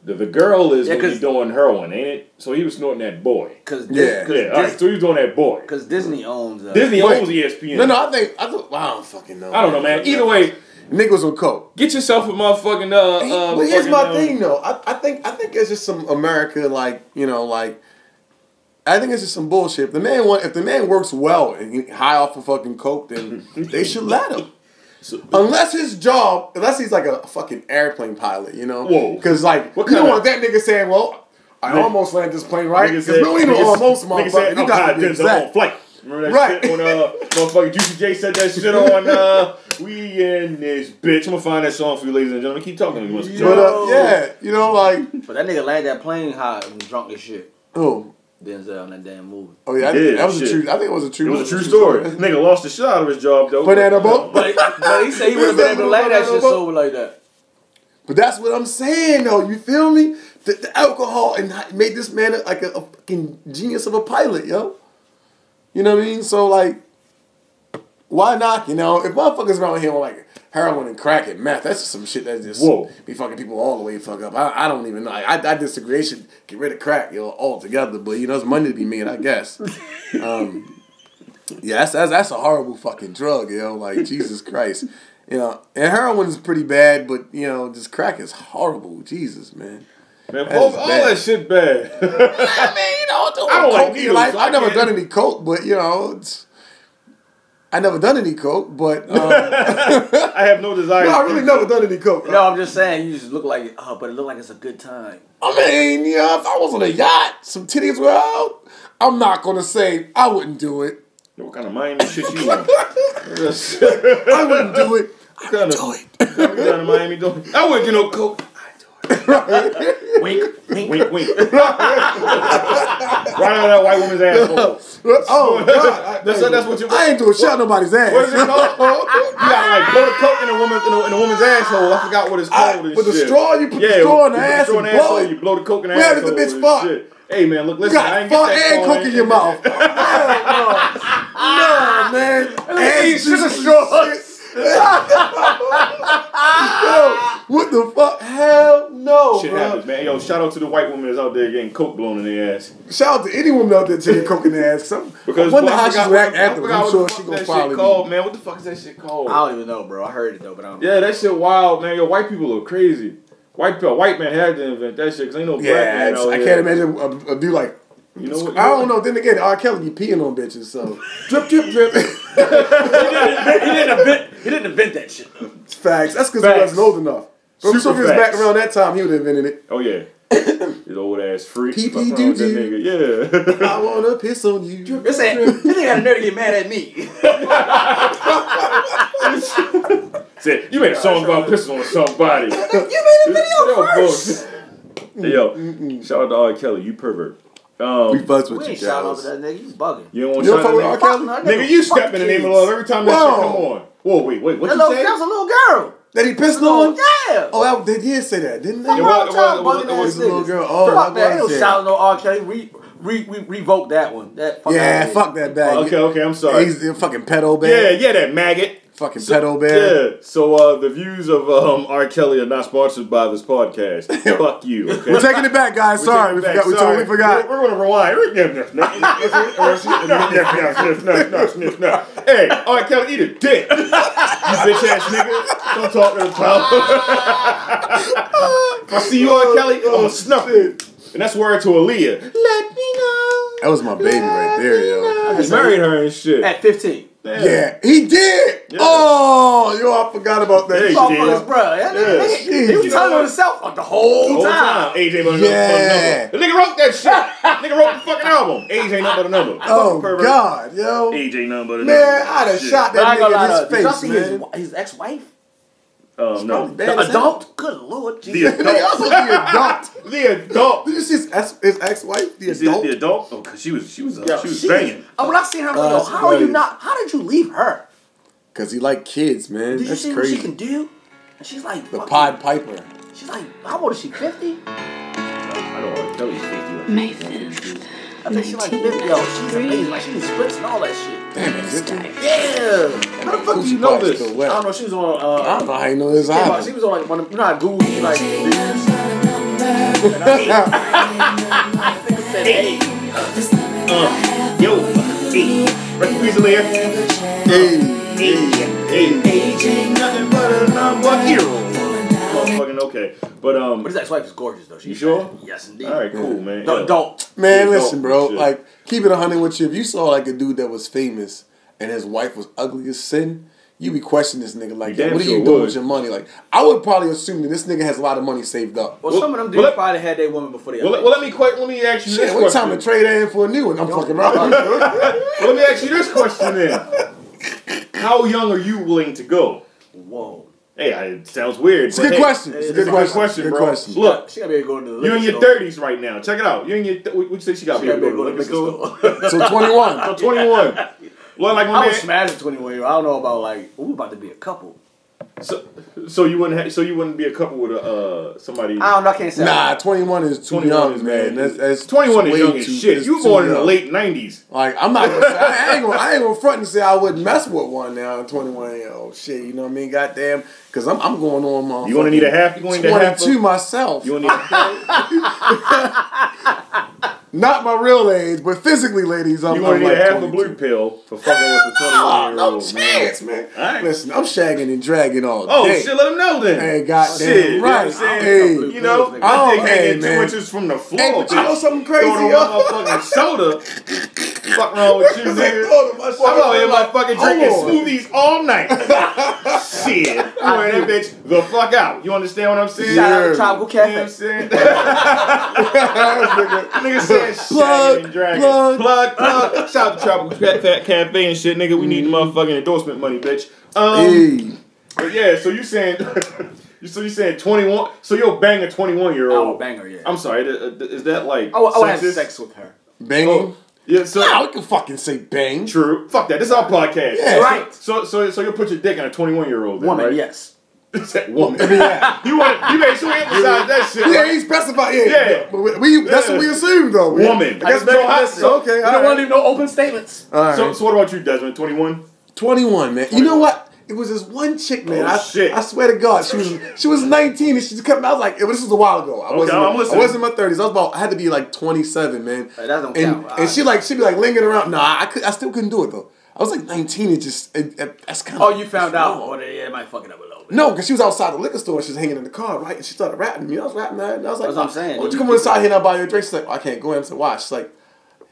The, the girl is Yeah, when he's 'cause- doing heroin, ain't it? So he was snorting that boy. Cause Yeah. Cause, Yeah, all right. So he was doing that boy. cause Disney owns uh, Disney Wait. owns ESPN. No, no, I think, I, thought, I don't fucking know. I don't know, man. Either way, Nigga was on coke. get yourself a motherfucking uh. uh but here's my uh, thing, though. I, I think I think it's just some America, like you know, like I think it's just some bullshit. If the man want, if the man works well and he high off of fucking coke, then they should let him. Unless his job, unless he's like a fucking airplane pilot, you know. Whoa. Because like, What you don't kinda- want that nigga saying, "Well, I Nigga- almost landed this plane right." Because said, we don't even almost, nigga motherfucker. You got to be Denzel on flight. Remember that Right. shit when uh motherfucking Juicy J said that shit on uh we in this bitch. I'm gonna find that song for you, ladies and gentlemen. Keep talking to me. once you But uh, yeah, you know, like, But that nigga landed that plane high and drunk as shit. oh, Denzel in that damn movie. oh yeah, I think did, that was a true. I think it was a true. It was a true story. Nigga lost the shit out of his job though. Banana boat. But, but he said he would have been able to land that shit sober like that. But that's what I'm saying, though. You feel me? The, the alcohol and made this man like a, a fucking genius of a pilot, yo. You know what I mean? So like, why not? You know, if motherfuckers around here on like heroin and crack and meth, that's just some shit that just Whoa. be fucking people all the way fuck up. I, I don't even know. I, I disagree. They should get rid of crack, yo, altogether. But you know, there's money to be made, I guess. Um, yeah, that's, that's that's a horrible fucking drug, yo. Like Jesus Christ, you know. And heroin is pretty bad, but you know, just crack is horrible. Jesus, man. Man, That all, all that shit bad. I mean, you know, do I don't like coke in your needles, life. I've never done any coke, but you know, it's, I never done any coke, but um, I have no desire. no, I really never done any coke. No, I'm just saying, you just look like, oh, but it looked like it's a good time. I mean, yeah, if I was on a yacht, some titties were out, I'm not gonna say I wouldn't do it. What kind of Miami shit you on? I wouldn't do it. I wouldn't Do it. what down in Miami doing? I wouldn't do no coke. Wink, wink. Wink, wink. right out of that white woman's asshole. oh God, I, That's, that's what you. I ain't doing shit on nobody's ass. What is it called? You gotta like blow the coke in a woman in a, in a woman's asshole. I forgot what it's called. and with the straw, you put the straw in the you put ass straw and in the blow asshole, it. You blow the coke in the Where did asshole. the bitch fart? shit. Hey man, look, You listen. I got ain't get fart that and coke in your mouth. no, man. And sugar a Yo, what the fuck? Hell no, Shit bro. happens, man. Yo, shout out to the white woman that's out there getting coke blown in their ass. Shout out to any woman out there taking coke in the ass. 'cause I'm- Because I wonder boy, how I she's react what- I'm sure the she fuck gonna that shit be. called, man. What the fuck is that shit called? I don't even know, bro. I heard it though, but I don't know. Yeah, that shit wild, man. Yo, white people are crazy. White white man had to invent that shit because ain't no black Yeah, man it's- out I here. can't imagine a, a dude like. You know what? I don't know. Then again, R. Kelly be peeing on bitches, so drip, drip, drip. he didn't invent. He didn't invent that shit. Though. Facts. That's because he Facts. wasn't old enough. But I'm Super sure if he was back around that time, he would have invented it. Oh yeah, his old ass freak. Pee Fuck pee around with doo. Yeah. I wanna piss on you. They said, you think I nerve to get mad at me? Said you made a song about pissing on somebody. you made a video first. Hey, yo, shout out to R. Kelly, you pervert. Um, We fucks with ain't you, shout out to that nigga. You bugging. you don't want You to don't shout fuck with R. Kelly? Fuck, Nigga, you fuck step in the name of love every time that shit come on. Whoa, wait, wait, what That you little, say? that was a little girl. That he pissed Little, on? yeah. Oh, that, they did say that, didn't they? It Fuck was- around it was- it was- it was a little girl. Oh, fuck that that. Ain't no was it. shout out no R. Kelly. Re, re, re, revoke that one. That fuck Yeah, out fuck that bag. Okay, okay, I'm sorry. He's the fucking pedo bag. Yeah, yeah, that maggot. Fucking pedo bear. Yeah. So uh, the views of um, R. Kelly are not sponsored by this podcast. Fuck you. Okay? We're taking it back, guys. We're Sorry, we taking it forgot. We totally forgot. We're, we're gonna rewind. Hey, all right, Kelly, eat a dick. You bitch ass nigga. Don't talk to the child. if I see you, R. Kelly, I'm gonna snuff it. And that's word to Aaliyah. Let me know. That was my baby right there, yo. Yeah. He married her and shit. At 15. Yeah, he did. Yeah. Oh, yo, I forgot about that. Yeah, he shit. did. Bro. That nigga- Yeah. nigga- He was Jeez. telling on himself like the whole, The whole time. time. Age ain't but Yeah. number. The nigga wrote that shit. nigga wrote the fucking album. Age ain't nothing but a number. Oh God, yo, Age ain't nothing but a number. man, I'd have Shit. shot that nigga in to his you. Did y'all face, see man. his, his ex-wife? Um, no. The adult? Good lord. The Jesus. Nigga, I adult. was the adult. The adult. Did you see his, ex- his ex-wife? The adult. the adult? Oh, cause she was she was uh, Yo, she was she banging. is- Oh, when I seen her, I'm Uh, like, yo, that's how are you not? How did you leave her? Cause he like kids, man. Did That's you see crazy. what she can do? And she's like, the fucking- Pied Piper. She's like, how old is she? 50? I don't want to tell you fifty. May 5th, I think she's like 50. Yo, she's amazing. Like, she can splits and all that shit. Damn it, fifty. Yeah. How the fuck do you know this? I don't know. She was on. Uh, I don't know how you know this came out- She was on like one of you know how Google you like said hey. Uh, yo, hey, Ricky Weaselair. Hey, Hey, hey, age ain't nothing but a number hero. Motherfucking okay, but um, But his ex-wife is gorgeous though. She's You sure? Yes, indeed. all right, cool, man. Don't, Yeah. don't. man, Yeah, listen, bro. shit. Like, keep it a hundred with you. If you saw like a dude that was famous and his wife was ugly as sin, you be questioning this nigga like, You yo, damn what are sure you doing would. with your money? Like, I would probably assume that this nigga has a lot of money saved up. Well, Well, some of them well, dudes let- probably had their woman before they. Well, let- well, let me quite, let me ask you Shit, this what question. time to trade in for a new one? I'm fucking around. well, let me ask you this question then. How young are you willing to go? Whoa. Hey, I, it sounds weird. It's a good hey, question. It's a good question. question, Good bro. question. Look, She gotta be able to go to the. you're in your thirties right now. Check it out. You're in your. Th- what you say she got She to gotta be able to go to the liquor store. So 21. So 21. Well, like my I man. was at 21 year old. I don't know about like we're about to be a couple. So, so you wouldn't. Ha- so you wouldn't be a couple with a uh somebody. I don't know. I can't say. Nah, 21 is too 21 young, is man. That's, that's 21 is way young too- as shit. You too born in the late 90s. Like I'm not. Gonna say, I ain't gonna. I ain't gonna front and say I wouldn't mess with one now. Twenty one year old shit. You know what I mean? Goddamn. Because I'm, I'm going on my. You wanna need a half- you gonna need a half Twenty two of- myself. You want to not my real age, but physically, ladies, I'm. you want I'm to need like a half a 22. blue pill for fucking with the 21 Ah, year no old chance, man. All right. Listen, I'm shagging and dragging all day. Oh day. shit, let him know then. Hey, goddamn Shit, you know right. I'm? Hey, You know, Blue my pills, dick nigga. hanging Hey, two man. inches from the floor. Hey, but you bitch. know something crazy, Throwing yo? on motherfucking soda. Fuck wrong with you, Because nigga? thought of my I'm out here shit. motherfucking drinking Hold on. smoothies all night. Shit. You wearing that bitch the fuck out. You understand what I'm saying? Shout out Yeah. to Tropical You know what I'm saying? Nigga. Nigga said Plug, shagging and dragging. plug. plug, plug. Shout out to Tropical Fat Fat Cafe and shit, nigga. We need the motherfucking endorsement money, bitch. Um, Hey. but yeah, so you saying, so you saying 21? So you'll bang a twenty one year old? Oh, old? banger, yeah. I'm sorry, uh, is that like? I, I would have sex with her. Banging. Oh, yeah, so Nah, we can fucking say bang. true. Fuck that. This is our podcast. Yeah. Right. So so so you'll put your dick in a 21 year old Woman, right? yes. That woman. Yeah. you want you made sure you emphasize that shit. Yeah, right? he specified. Yeah, Yeah. But we, we- that's what we assumed though. We- Woman. I guess So, so, I- so, okay. We all don't want to leave no open statements. All right. So, so what about you, Desmond? 21? 21, man. You know what? It was this one chick, man. Oh, I, shit. I swear to God, she was she was 19 and she just kept. I was like, this was a while ago. I wasn't. I'm I wasn't in my 30s. I was about. I had to be like 27, man. Hey, that don't and count. and she like she'd be like lingering around. Nah, I could. I still couldn't do it though. I was like 19. It just it, it, that's kind of. Oh, you found out. Oh, yeah, it might fuck it up a little bit. No, because she was outside the liquor store. And she was hanging in the car, right? And she started rapping me. I was rapping that, and I was like, That's what I'm saying. "Oh, would you You come inside here and I'll buy you a drink?" She's like, "I can't go in." I said, "Why?" She's like,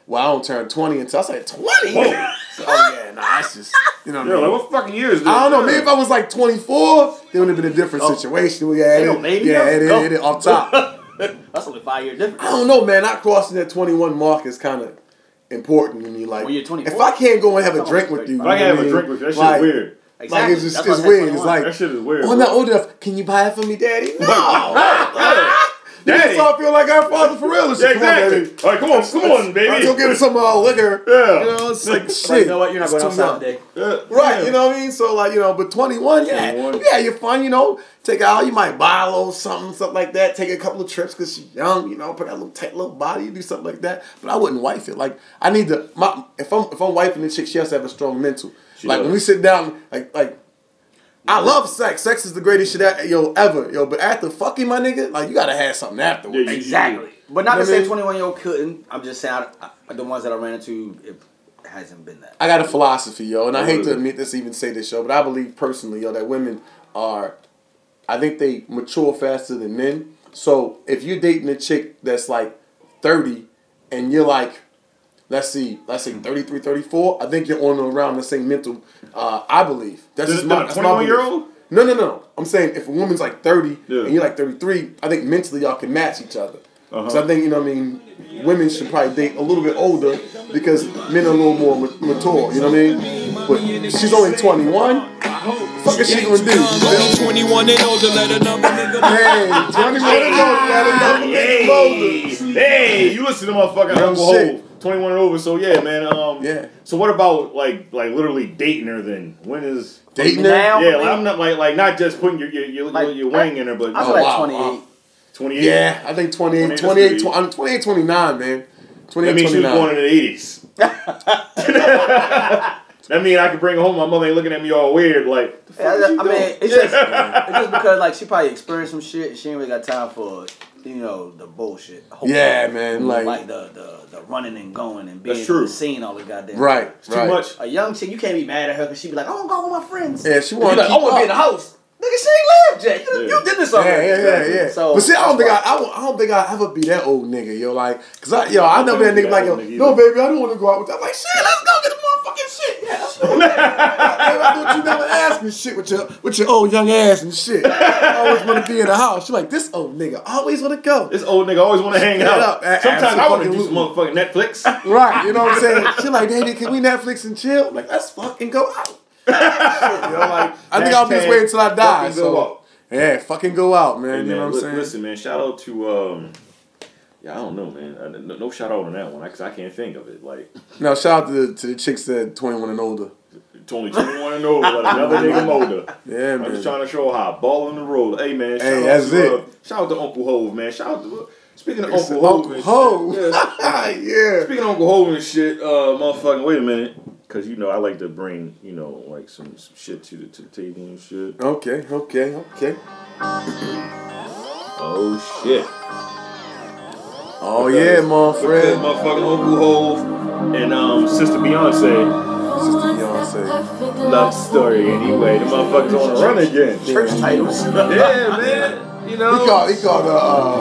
"Well, I don't turn 20 until." I said, "20?" So, oh yeah, nah, that's just you know. What Yeah, I mean? like what fucking years? is this? I don't know. Maybe if I was like 24, it would have been a different oh. situation. Yeah, Ain't it, no lady yeah, though? it, Go. it, it, off top. That's only five years difference. I don't know, man. Not crossing that 21 mark is kind of important when you like. When you're 24? If I can't go and have a drink with you, If I can you know have a drink with you, that shit Like- weird. Like it's just it's weird. It's like That shit is weird. Oh, I'm not old enough. Can you buy it for me, Daddy? No. Yeah. Daddy. Daddy. So I feel like our father for real. Yeah, Come on, exactly. baby. All right, come on, come on, baby. Let's go get us some uh, liquor. Yeah. You know, it's like shit. Like, you know what? You're not It's going too outside young. today. Yeah. Right, Yeah. you know what I mean? So like, you know, but 21, yeah. 21. Yeah, you're fun, you know. Take out, you might buy a little something, something like that. Take a couple of trips because she's young, you know, put that little tight little body, do something like that. But I wouldn't wife it. Like I need to my if I'm if I'm wifing the chick, she has to have a strong mental. Like when we sit down, like like I love sex. Sex is the greatest shit that, yo ever. Yo, but after fucking my nigga, like you gotta have something afterwards. Yeah, Exactly. But not You to know what say 21 year old couldn't. I'm just saying, I, I, the ones that I ran into, it hasn't been that. I got a philosophy, yo, and I hate to admit this, even say this, yo, but I believe personally, yo, that women are, I think they mature faster than men. So if you're dating a chick that's like thirty, and you're like, let's see, let's say 33, 34, I think you're on around the same mental. Uh, I believe that's The- just the my that's my 21 year belief. old? No, no, no. I'm saying if a woman's like 30 Yeah. and you're like 33, I think mentally y'all can match each other. Uh-huh. So I think you know what I mean. Women should probably date a little bit older because men are a little more mature. You know what I mean? But she's only 21. Fuck is she gonna do? You 21 and older, let another nigga Hey, 21 and older, got another nigga older. Hey, you listen to motherfucking Real Uncle shit. Hov. 21 and over. So yeah, man. Um, Yeah. So what about like like literally dating her then? When is Dating her? Now, Yeah, I like, mean, I'm not like like not just putting your your your, Like, your wang in her, but I feel Oh, like wow, 28. wow. 28. Yeah, I think 28, 28, 28, that's 20, I'm 28, 29, man. 28, That means she was 29. born in the 80s. that means I could bring her home. My mother ain't looking at me all weird like. Yeah, I, I mean, it's just, it's just because like she probably experienced some shit. and She ain't really got time for you know the bullshit. Hopefully. Yeah, man, like- like the, the the running and going and being That's true. in the scene all the goddamn. Right, It's too right. much. A young chick, you can't be mad at her because she be like, I want to go with my friends. Yeah, she want to like, I want to be in the house. Nigga, she ain't lived yet. You, Yeah. you did this Yeah, already. yeah, yeah, yeah. So, but see, I don't think I, that's I, won't- I don't think I ever be that old nigga, yo. Like, cause I, yo, I never been that nigga like, yo, no, baby, I don't want to go out with that. I'm like, shit, let's go get the motherfucking shit. Yeah, let's go. I thought you never asked me shit with your with your old young ass and shit. I always want to be in the house. She like, this old nigga always want to go. This old nigga always want to hang out. up, Sometimes I want to do some motherfucking Netflix. Right, you know what I'm saying? She like, baby, can we Netflix and chill? I'm like, let's fucking go out. Shit, yo, like, I think I'll just wait until I die. So, out. yeah, fucking go out, man. Hey, you know what I'm saying? Listen, man. Shout out to um. Yeah, I don't know, man. Uh, no, no shout out on that one because I can't think of it. Like, now, shout out to the, to the chicks that 21 and older. only 21 and over, let another nigga older. Yeah, I'm man. just trying to show how ball in the road. Hey, man. Shout Hey, out that's to, it. Uh, shout out to Uncle Hov, man. Shout out to. Speaking of It's Uncle Hov. Uncle and Ho. shit, yeah, yeah. Speaking of Uncle Hov and shit, uh, motherfucking, wait a minute. Because, you know, I like to bring, you know, like some, some shit to the, to the table and shit. Okay, okay, okay. Oh, shit. Oh yeah, my Because friend. motherfucking Uncle Hov and um, Sister Beyonce. Sister Beyonce. love story anyway. The motherfuckers on the run again. Church titles. Yeah, man. You know. He called he called her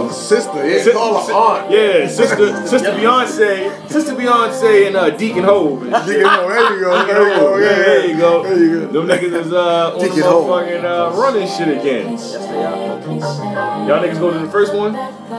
uh, sister. He Sis- called her si- aunt. Yeah, sister, sister Beyonce, sister Beyonce, and uh, Deacon Hov. And. Deacon Ho, there you go. There you go. Hov, Yeah, there you go. There you go. Them niggas is uh, on the Deacon Hov. motherfucking uh, running shit again. Yes, they are. Y'all niggas go to the first one?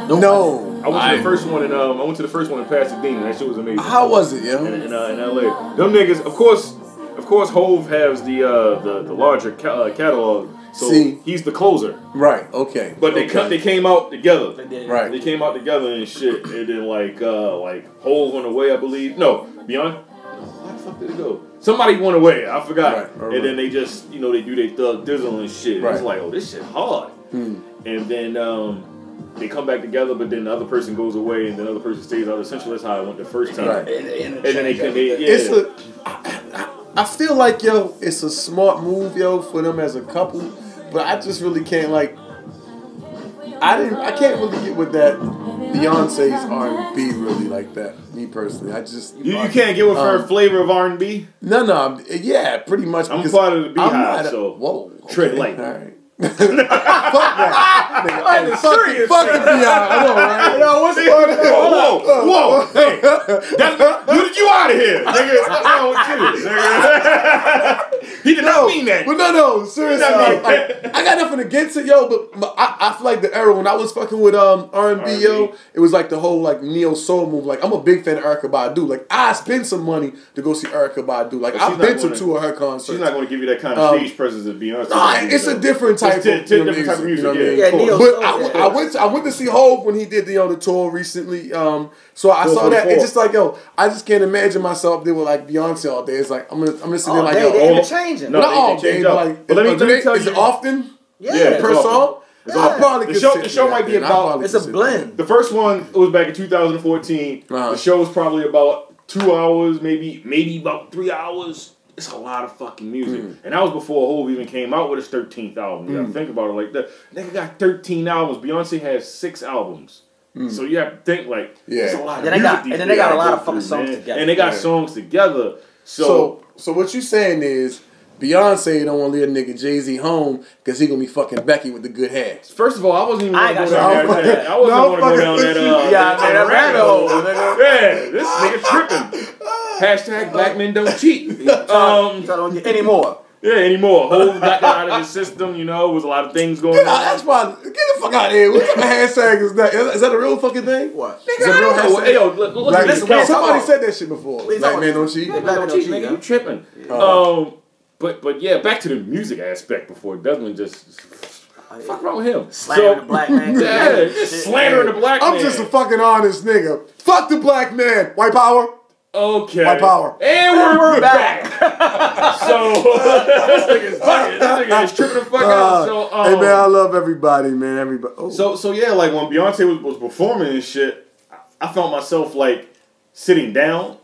No. I went to the first one and um, I went to the first one in Pasadena. That shit was amazing. How was it, in, yo? in, uh, in LA. Them niggas, of course, of course, Hov has the uh, the, the larger ca- uh, catalog, so See. he's the closer. Right. Okay. But they okay. cut, they came out together. They did. Right. They came out together and shit, and then like uh like Hov went away, I believe. No, Beyond. Where the fuck did it go? Somebody went away. I forgot. Right, right, and then they just you know they do their thug dizzle and shit. Right. It's like oh this shit hard. Hmm. And then um they come back together, but then the other person goes away, and the other person stays out. Essentially, that's how I went the first time. Right. And, and, And then they can they, yeah. It's a. I, I- I feel like yo, it's a smart move, yo, for them as a couple. But I just really can't like. I didn't. I can't really get with that Beyonce's R and B really like that. Me personally, I just. you, you can't get with her Um, flavor of R and B. No, no, yeah, pretty much. I'm because part of the I'm BeyHive, a- so whoa, tread light. All right. Fuck that. Nigga, hey, fuck, serious fuck the BeyHive. I know, right? Yo, what's the Whoa, whoa, whoa! Hey, that, you, you out of here, nigga? What's wrong with you, nigga? he did not mean that. But no, no, seriously, Not me. like, like, I got nothing against it, yo. But my, I, I feel like the era when I was fucking with um R and B, yo, R&B. it was like the whole like neo soul move. Like I'm a big fan of Erykah Badu. Like I spend some money to go see Erykah Badu. Like I've been to gonna- two of her concerts. She's not going to give you that kind of Um, stage presence that Beyonce. Nah, can do, it's a different type It's of di- you type of music, music. you know I yeah, Yeah, of Neo course. But I, went- I went to, I went to see Hov when he did the on the tour recently. Um, so I saw that. 444. It's just like yo, I just can't imagine myself there with like Beyonce all day. It's like I'm gonna I'm gonna sit there like they, yo, they oh, interchanging. no, not they- all day, change but up. like But let me- let me they- tell is it you- often yeah. Yeah, per it's song? often. It's I often. probably The show- the show might be about- It's a blend. The first one it was back in 2014. Uh-huh. The show was probably about two hours, maybe maybe about three hours. It's a lot of fucking music, Hmm. and that was before Hov even came out with his 13th album. You gotta think about it like that. Nigga got 13 albums. Beyonce has six albums. So you have to think like. Yeah. there's a lot of Then they music got- these and then they got a lot go of fucking through, songs man. together. and they got Yeah. songs together. So, So, so what you saying is Beyonce don't want to leave a nigga Jay Z home because he gonna be fucking Becky with the good hair. First of all, I wasn't even I going ain't to go got down no that. I wasn't no going to go down that. fucking- Uh, Yeah, that, man, that that rabbit hole, nigga. Yeah, this nigga tripping. Hashtag black men don't cheat. Um, Try don't get any more. yeah, anymore. Hov got that out of his system. You know, was a lot of things going Nah, on. that's why. Get the fuck out of here. What type of hashtag is that? Is that a real fucking thing? what What? Is that a real I don't know. hashtag? Hey, yo, look, look Black at this man- somebody said that shit before. What you Black talking man don't cheat. Black Black man don't cheat, cheat, nigga. You tripping? Oh. Um, but but yeah, back to the music aspect before Desmond just fuck wrong with him. Slandering the black man. Yeah, slandering the black I'm man. just a fucking honest nigga. Fuck the black man. White power. Okay. My power. And we're, we're back. so this nigga's. This nigga is tripping the fuck out. So um, hey man, I love everybody, man. Everybody. Oh. so so yeah, like when Beyonce was, was performing and shit, I, I felt myself like sitting down,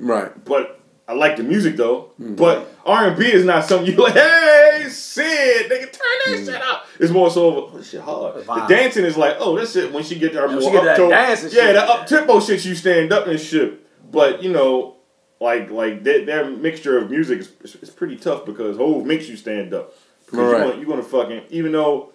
right. but I like the music though. Hmm. But R and B is not something you like. Hey, Sid, nigga, turn that shit up. It's more so of, oh, shit hard. The dancing is like, oh, this shit when she get to her When more she get that up dance and yeah, shit. that up tempo shit, you stand up and shit. But you know, like like that their mixture of music is, is, is pretty tough because Hov makes you stand up. Because Right. you're, gonna, you're gonna fucking even though.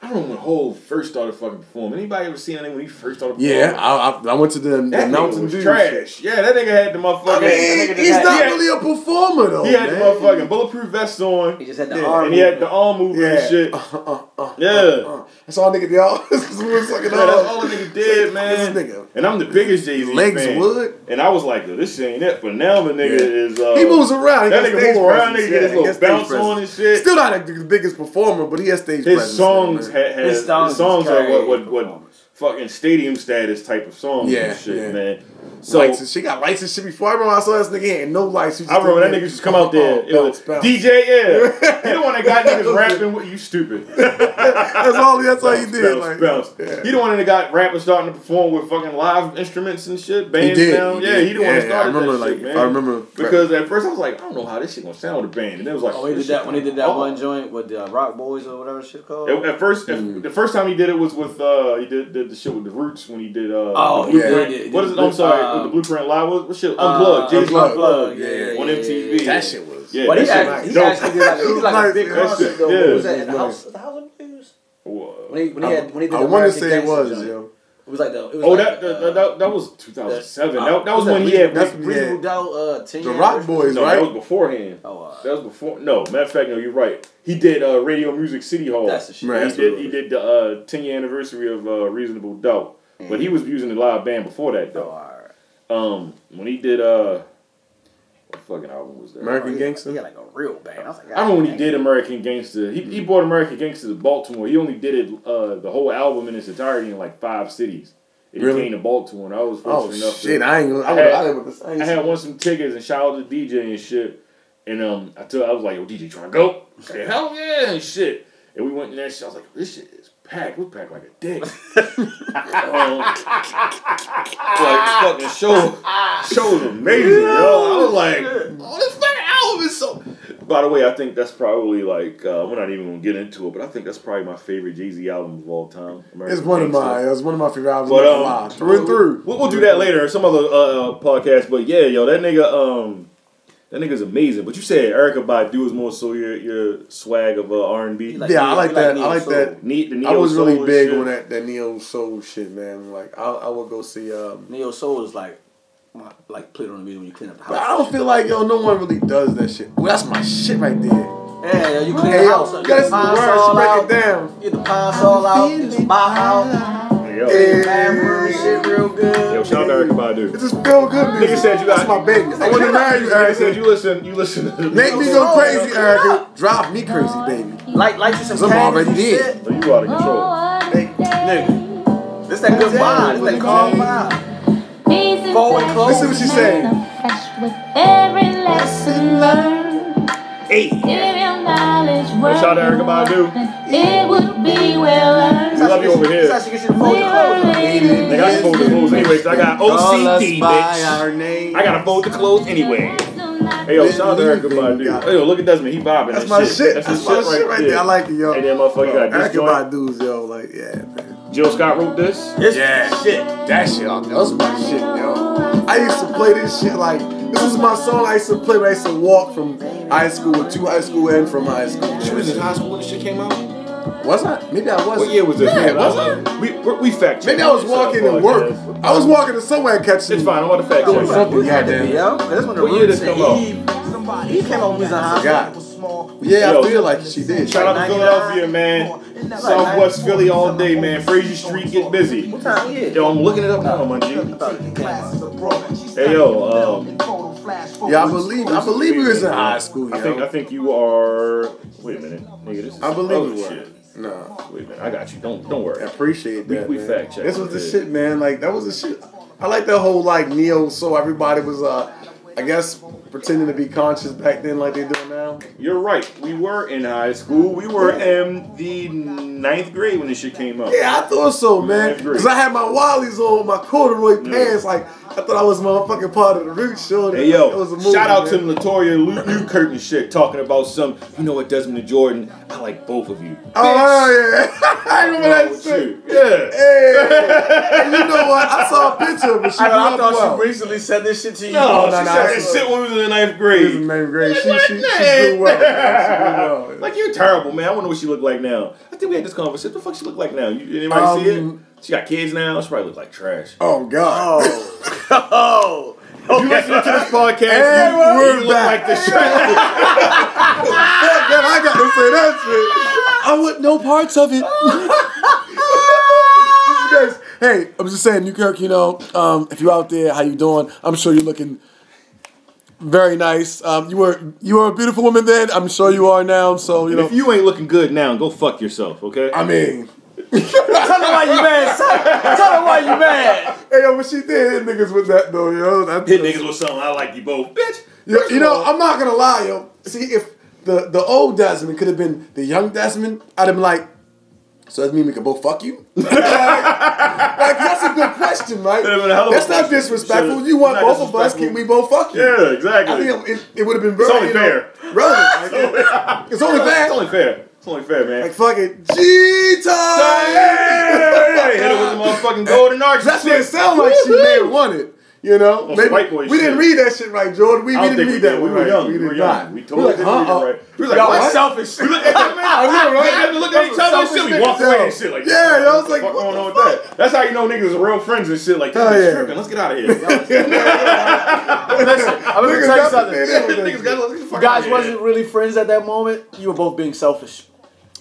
I don't know when Hov first started fucking performing. Anybody ever seen him when he first started performing? Yeah, I, I, I went to the, the that nigga Mountain was Dew. trash. Yeah, that nigga had the motherfucking. I mean, nigga he's had- not he had- really a performer though. he had the man. motherfucking bulletproof vest on, He just had the Yeah, arm. and he had the movement. arm movement Yeah. and shit. Uh, uh, uh, Yeah. uh, uh. That's all nigga did. All this is one fucking Yeah, that's all the nigga did, man. This nigga. And I'm the biggest Jay Z Legs fan. wood. And I was like, yo, this shit ain't it. But now the nigga Yeah. is. Uh, He moves around. He That got nigga stage move around, presence. nigga get his Yeah, little bounce on and shit. Still not the biggest performer, but he has stage presence. his presence. Songs man. had, had His his songs songs, are what, what, what fucking stadium status type of songs Yeah, and shit, yeah. man. So lights she got lights and shit before. I remember I saw this nigga he had no lights. He I remember that nigga just come out there. Oh, It was bounce, bounce. DJ, yeah. he the one that got niggas rapping with you stupid. That's all. That's all he did. bounce, like, bounce. yeah. He the one that got rappers starting to perform with fucking live instruments and shit, He bands did. down. he yeah, did. he the one that Yeah, started I remember, that like, shit, man. I remember because at first I was like, I don't know how this shit gonna sound with a band, and it was like, Oh, he did that when he did that one joint with the uh, Roc Boys or whatever shit called. At, at first, Mm. the first time he did it was with uh, he did, did the shit with the Roots when he did uh, Oh, the he Blueprint. did it. What is it? Blue- I'm sorry, uh, with the Blueprint Live. What, what shit? Uh, Unplugged. Jay-Z Unplugged. Unplugged. Yeah, yeah, on yeah, MTV. That shit was. Yeah, But he, that actually, was he dope. actually did like, he did like a big yeah. concert though. Yeah. What was that? In the house, the house of blues. Whoa. When he when he had when he did I the want to say it was, yo. It was like the. It was Oh, like, that, uh, that, that that was 2007. uh, That, that was was when that he had. That's- Reasonable yeah. Doubt. Uh, 10 The Rock? Boys, no, right? that was beforehand. Oh, uh, That was before. No, matter of fact, no, you're right. He did uh, Radio Music City Hall. that's the shit. Right. he that's did. He did the uh, 10 year anniversary of uh, Reasonable Doubt. But he was using the live band before that Oh, though. alright. Um, when he did uh, what fucking album was that? American He- Gangster. He had like a real band. I was like, I remember when he did American Gangster. He, he brought American Gangster to Baltimore. He only did it uh, the whole album in its entirety in like five cities. It Really? he came to Baltimore, and I was Oh fortunate enough. shit! To, I ain't. I I, had- had, I, had, I, I had won some tickets and shout out to DJ and shit. And um, I told I was like, "Yo, DJ, trying to go?" He said, "Hell yeah!" and shit. And we went to that shit. I was like, "This shit is packed. We packed like a dick." um, like fucking show, show was amazing, yo. I was like, "Oh, this fucking album is so." By the way, I think that's probably like uh, we're not even gonna get into it, but I think that's probably my favorite Jay Z album of all time. American It's one of my. It's one of my favorite albums. But um, through and through. We'll, we'll do that later in some other uh, uh, podcast. But yeah, yo, that nigga, um, that nigga's amazing. But you said Erykah Badu is more so your your swag of uh, R and B. Like- yeah, I like that. like I like Neo that. Neat, the neo I was really soul big shit. on that that neo soul shit, man. Like I, I would go see. Um, Neo Soul is like, like put it on the video when you clean up the but I don't feel like yo, no one really does that shit. Well, that's my shit right there. Yeah, yo, you clean Hey the yo, house you up. gotta Get listen the to the pine words, break out. it down. Get the pine saw out. Get the spot out. Yo, Yeah. Bathroom shit real good. yo, shout out to Erykah Badu. It just feel good. Baby. Nigga said you That's got- my baby. I want to marry you, Nigga said you listen, you listen. To the Make me go crazy, Erykah. Drive me crazy, baby. Like, like you some Some candies already and did. shit. So you out of control. Nigga. This that good vibe. This that calm vibe. Forward close. Listen what she saying. With every lesson learned, Hey, if your knowledge were shout out to Erykah Badu. it would be well earned. We love you over here. That's how she you to fold your clothes. Nigga, I can fold the clothes anyway. 'cause I got OCD, by bitch. our name. I gotta fold the clothes anyway. Hey yo, shout out to Erykah Badu. Hey yo, look at Desmond, he bobbing. That's my shit. shit. That's That's his my shit right, shit right there. I like it, yo. And then motherfucker got this Erykah joint. Badu's, yo. Like, yeah, man. Jill Scott wrote this. This Yeah. shit. That shit, that was my shit, yo. I used to play this shit like this was my song I used to play when I used to walk from high school, to high school, and from high school. She was in high school when this shit came out. Was I? Maybe I was. What year was this? Yeah, was I- I? We we, we fact check. Maybe I was walking to work. I was walking to somewhere and catching. It's fine. I'm about to fact Doing check. something. Had to Goddamn. be, yo. That's when the What year Roots this come out? Eve, Eve came out when we was in high God. school. Yeah, Yo. I feel like she did. Shout out to 99. Philadelphia, man. Southwest Philly all day, man. Fraser Street, get busy. What time? Yeah. Yo, I'm looking it up now, my G. Hey, yo, um, Yeah, I believe. I believe we was in high school. Yo. I think I think you are. Wait a minute, nigga. This is I believe we were. No. Wait a minute, I got you. Don't don't I worry. appreciate We- that. we man. fact checked This was the shit, man. Like that was the shit. I like that whole like neo. So everybody was, uh, I guess, pretending to be conscious back then, like they do now. You're right. We were in high school. We were in the ninth grade when this shit came up. Yeah, I thought so, man. Cause I had my Wallies on, my corduroy pants. Like I thought I was motherfucking part of the roots show. Hey yo, It was a movie, shout out man. to Latoya Luke Newkirk and shit talking about some, you know what, Desmond and Jordan, I like both of you. Oh yeah, I remember that shit. Yeah. Hey, and you know what? I saw a picture of. She I, I thought she recently said this shit to you. No, Oh, she no, no, said that that's- shit when we was in the ninth She was in grade. ninth grade. She, Like she, she well. She well. Like you're terrible, man. I wonder what she look like now. I think we had this conversation. What the fuck she look like now? You anybody see it? Um, She got kids now. She probably look like trash. Oh God. Oh. oh. You listen to this podcast, And you, we're you look back. like the shit. Fuck that! I got to say that shit. I want no parts of it. Guys, hey, I'm just saying, Newkirk. You know, um, if you're out there, how you doing? I'm sure you're looking very nice. Um, you were you were a beautiful woman then. I'm sure you are now. So you know, if you ain't looking good now, go fuck yourself, okay? I mean, Tell her why you mad. son. Tell her why you mad. hey, yo, but she did hit niggas with that though, yo. That's, Hit niggas with something. I like you both, bitch. Yo, you know, I'm not gonna lie, yo. See, if the the old Desmond could have been the young Desmond, I'd have been like, so that mean we can both fuck you? like, that's a good question, right? That'd have been a hell of a That's not disrespectful. You want both of us? Can we both fuck you? Yeah, exactly. I think it, it, would have been very It's only you know, fair. relevant. Like, it's only fair. It's only fair. It's only fair, man. Like fuck it, G time. Hey, hit it with the motherfucking golden arch. That's what it sounded like. She may have won it. You know, some maybe white boy we didn't read that shit right, Jordan. We, we didn't read that. We one were right. young. We We were young. not. We We totally like, didn't read it right. We was like, Y'all what? was selfish. We looked at that man. I know, right? We had to look at each other and shit. We walked away and shit like, Yeah, I was like, what's going on with that? That's how you know niggas are real friends and shit. Like, Hell oh, this yeah. tripping. Let's get out of here. Listen, I'm gonna tell you something. the man in with Niggas got let's the fuck guys wasn't really friends at that moment. You were both being selfish.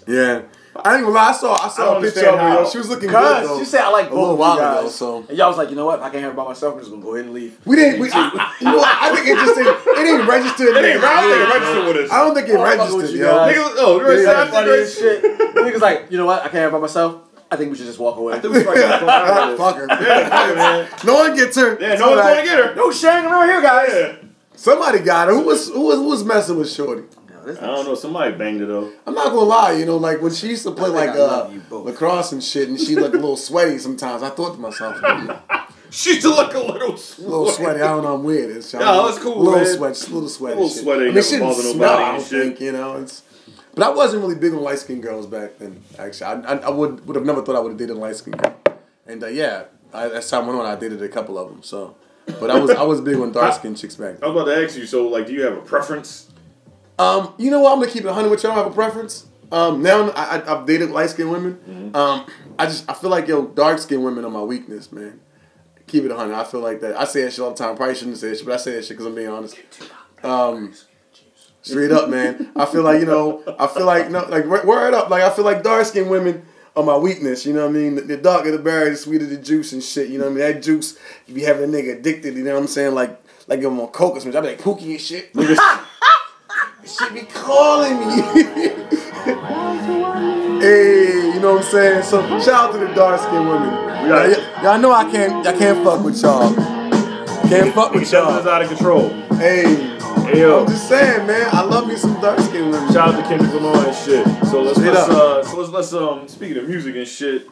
Yeah. I ain't gonna lie, I saw I I saw don't a picture of her, yo. She was looking good though. she said I like a little both while of you guys. ago, so And y'all was like, you know what? If I can't have it by myself, I'm just gonna go ahead and leave. we didn't. We, I, you know, what? I think it just didn't. It didn't register. It ain't right. I don't think it registered with us. I don't think it Oh, with registered, you yo. guys. Niggas, oh, Yeah. you're That's right. funny as shit. The nigga's like, you know what? I can't have it by myself. I think we should just walk away. I think we probably got the fuck out Fuck her. Yeah, man. No one gets her. Yeah, no one's going to get her. no sharing around here, guys. Somebody got her. Who was who was who was messing with Shorty? I don't know. Somebody banged it though. I'm not gonna lie, you know, like when she used to play like uh, lacrosse and shit, and she looked a little sweaty sometimes. I thought to myself, She used to look a little sweaty. little sweaty. I don't know. I'm weird. It's No, it's cool, Little man. sweat, just a little sweaty. Little shit. sweaty I ain't mean, never she didn't smell. I don't shit. think you know. It's, but I wasn't really big on light skinned girls back then. Actually, I, I, I would would have never thought I would have dated a light skinned girl. And uh, yeah, I, as time went on, I dated a couple of them. So, but I was I was big on dark skinned chicks back. then. I was about to ask you. So, like, do you have a preference? Um, you know what? I'm gonna keep it 100 with you. I don't have a preference. Um, now I, I, I've dated light skinned women. Um, I just I feel like yo dark skinned women are my weakness, man. Keep it 100. I feel like that. I say that shit all the time. Probably shouldn't say that shit, but I say that shit because I'm being honest. Um, straight up, man. I feel like you know. I feel like no, like word- up. Like I feel like dark skinned women are my weakness. You know what I mean? The, the darker the berry, the sweeter the juice and shit. You know what I mean? That juice, you be having a nigga addicted. You know what I'm saying? Like like I'm on coke or something. I be like pookie and shit. She be calling me. hey, you know what I'm saying? So shout out to the dark skinned women. Y'all, y'all know I can't I can't fuck with y'all. Can't fuck with y'all. other's out of control. Hey, Hey yo, I'm just saying, man. I love me some dark skinned women. shout out to Kendrick Lamar and shit. So let's Straight let's up. uh so let's let's um speaking of music and shit.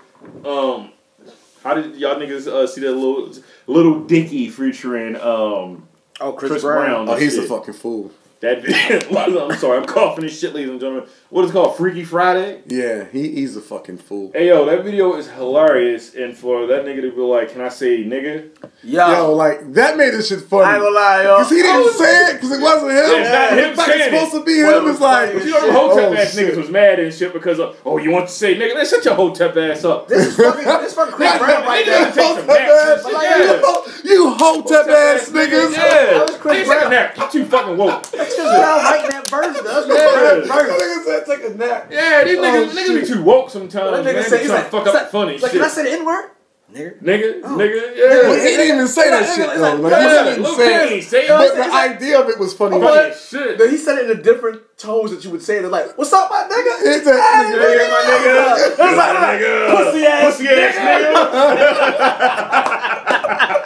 Um, how did y'all niggas uh, see that little little Dicky featuring um Oh, Chris, Chris Brown. Brown? Oh, and he's a fucking fool. That video, I'm sorry, I'm coughing and shit, ladies and gentlemen. What is it called? Freaky Friday? Yeah, he, he's a fucking fool. Hey yo, that video is hilarious, and for that nigga to be like, "Can I say nigga?" Yo, Yo, like that made this shit funny. I ain't gonna lie, yo. Cause he didn't oh, say it because it wasn't him. Yeah, it's not him It's like saying it. supposed to be Well, him. It's like But you know, them oh, hotep oh, ass shit. niggas was mad and shit because of, oh, you want to say nigga? Let's shut your hotep ass up. This is fucking, this fucking Chris Brown right there. take some Hotep ass, shit, yeah. you, you hotep ass niggas. Yeah, That was Chris Take Brown. nap. You too fucking woke. Chris Brown writing that verse, though. That's Chris Yeah. Brown's verse. Niggas said take a nap. Yeah, these niggas, Oh, niggas be too woke sometimes, That man. nigga They say, he's trying like, to fuck up like- funny like, shit. can I say the N word? Nigga. Nigga, Oh. nigga, Well, yeah. he didn't even say that He's shit like- though. Like, like- he didn't Lil say it. say it. But the idea of it was funny. Funny as shit. Then he said it in a different tones that you would say it like, "What's up, my nigga?" It's a- Hey, Yeah, my nigga. It's like, My nigga. pussy ass, Pussy ass nigga.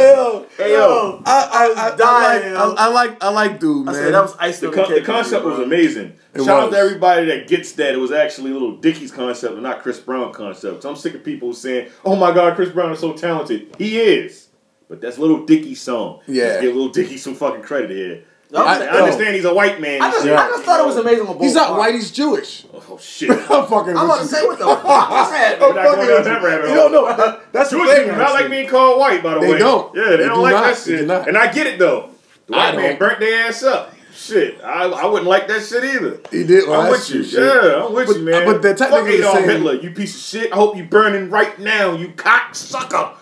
Yo, Hey yo, I, I, I, I, dying, like. I, I like I like dude, I man. said that was ice The, con- the concept was amazing. It Shout out to everybody that gets that. It was actually a Little Dicky's concept and not Chris Brown concept. So I'm sick of people saying, "Oh my God, Chris Brown is so talented." He is, but that's Little Dicky's song. Yeah. Let's give Little Dicky some fucking credit here. No, I, I'm I understand he's a white man. I just, shit. I just thought it was amazing. He's not white. He's Jewish. Oh shit. I'm fucking. I'm about to say what the fuck was that? We're not going down that rabbit You hole. don't know. That, that's Jewish the thing. people do not like being called white, by the They way. don't. Yeah, they, They don't do like not. that shit. And I get it though. The white man burnt their ass up. Shit, I, I wouldn't like that shit either. He did. Well, I'm with you. shit. Yeah, I'm with But- you, man. but they're Fuck technically Adolf saying- Hitler, you piece of shit. I hope you burning right now, you cocksucker.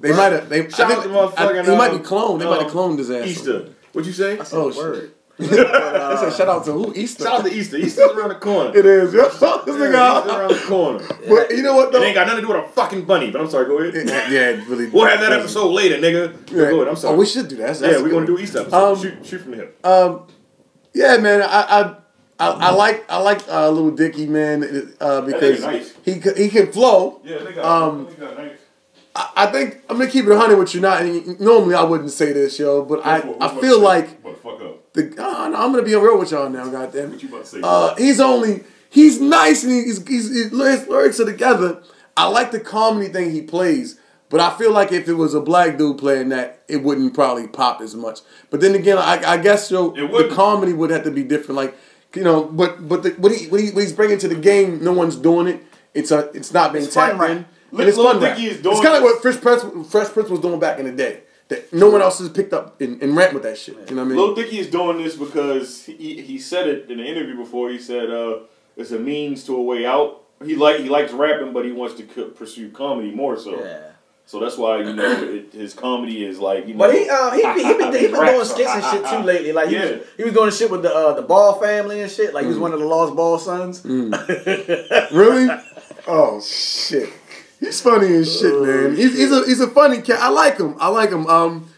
They might have. They, Shout I think, to I, he might be um, cloned. They might have um, cloned his ass. Easter. What'd you say? Oh Word. shit. They said shout out to who? Easter. Shout out to Easter. Easter's around the corner. It is. Yo, this Yeah, nigga. Easter's around the corner. But you know what It though? ain't got nothing to do with a fucking bunny, but I'm sorry, go ahead. yeah, it really. We'll have that episode later, nigga. Yeah. Go ahead, I'm sorry. Oh, we should do that. That's, that's yeah, we're gonna do Easter episode. Um, shoot, shoot from the hip. Um, yeah, man. I I, I, I like I like uh, little Dicky, man, uh, because nice. he he can flow. Yeah, they got, um, they got nice. I, I think I'm gonna keep it hundred with you. Not and normally I wouldn't say this, yo, but I, I feel like the fuck oh, no, I'm gonna be real with y'all now. Goddamn. What you about to say? Uh, he's only he's nice and he's, he's, his lyrics are together. I like the comedy thing he plays, but I feel like if it was a black dude playing that, it wouldn't probably pop as much. But then again, I, I guess yo, the comedy would have to be different. Like you know, but but the, what he what, he what he's bringing to the game, no one's doing it. It's a it's not being It's fun tapped rap. in. Lil- And it's Lil fun rap. Dicky is doing It's kind of what Fresh Prince Fresh Prince was doing back in the day. That no one else has picked up and, and ran with that shit. You know what I mean? Lil Dicky is doing this because he, he said it in an interview before. He said uh, it's a means to a way out. He like he likes rapping, but he wants to co- pursue comedy more so. Yeah. So that's why you know it, his comedy is like you know. But he uh he be, he been, he been doing skits and shit too lately. Like he, Yeah. was, he was doing shit with the uh, the Ball family and shit. Like he was one of the Lost Ball sons. Really? Oh shit. He's funny as shit, man. He's, he's a he's a funny cat. I like him. I like him. Um,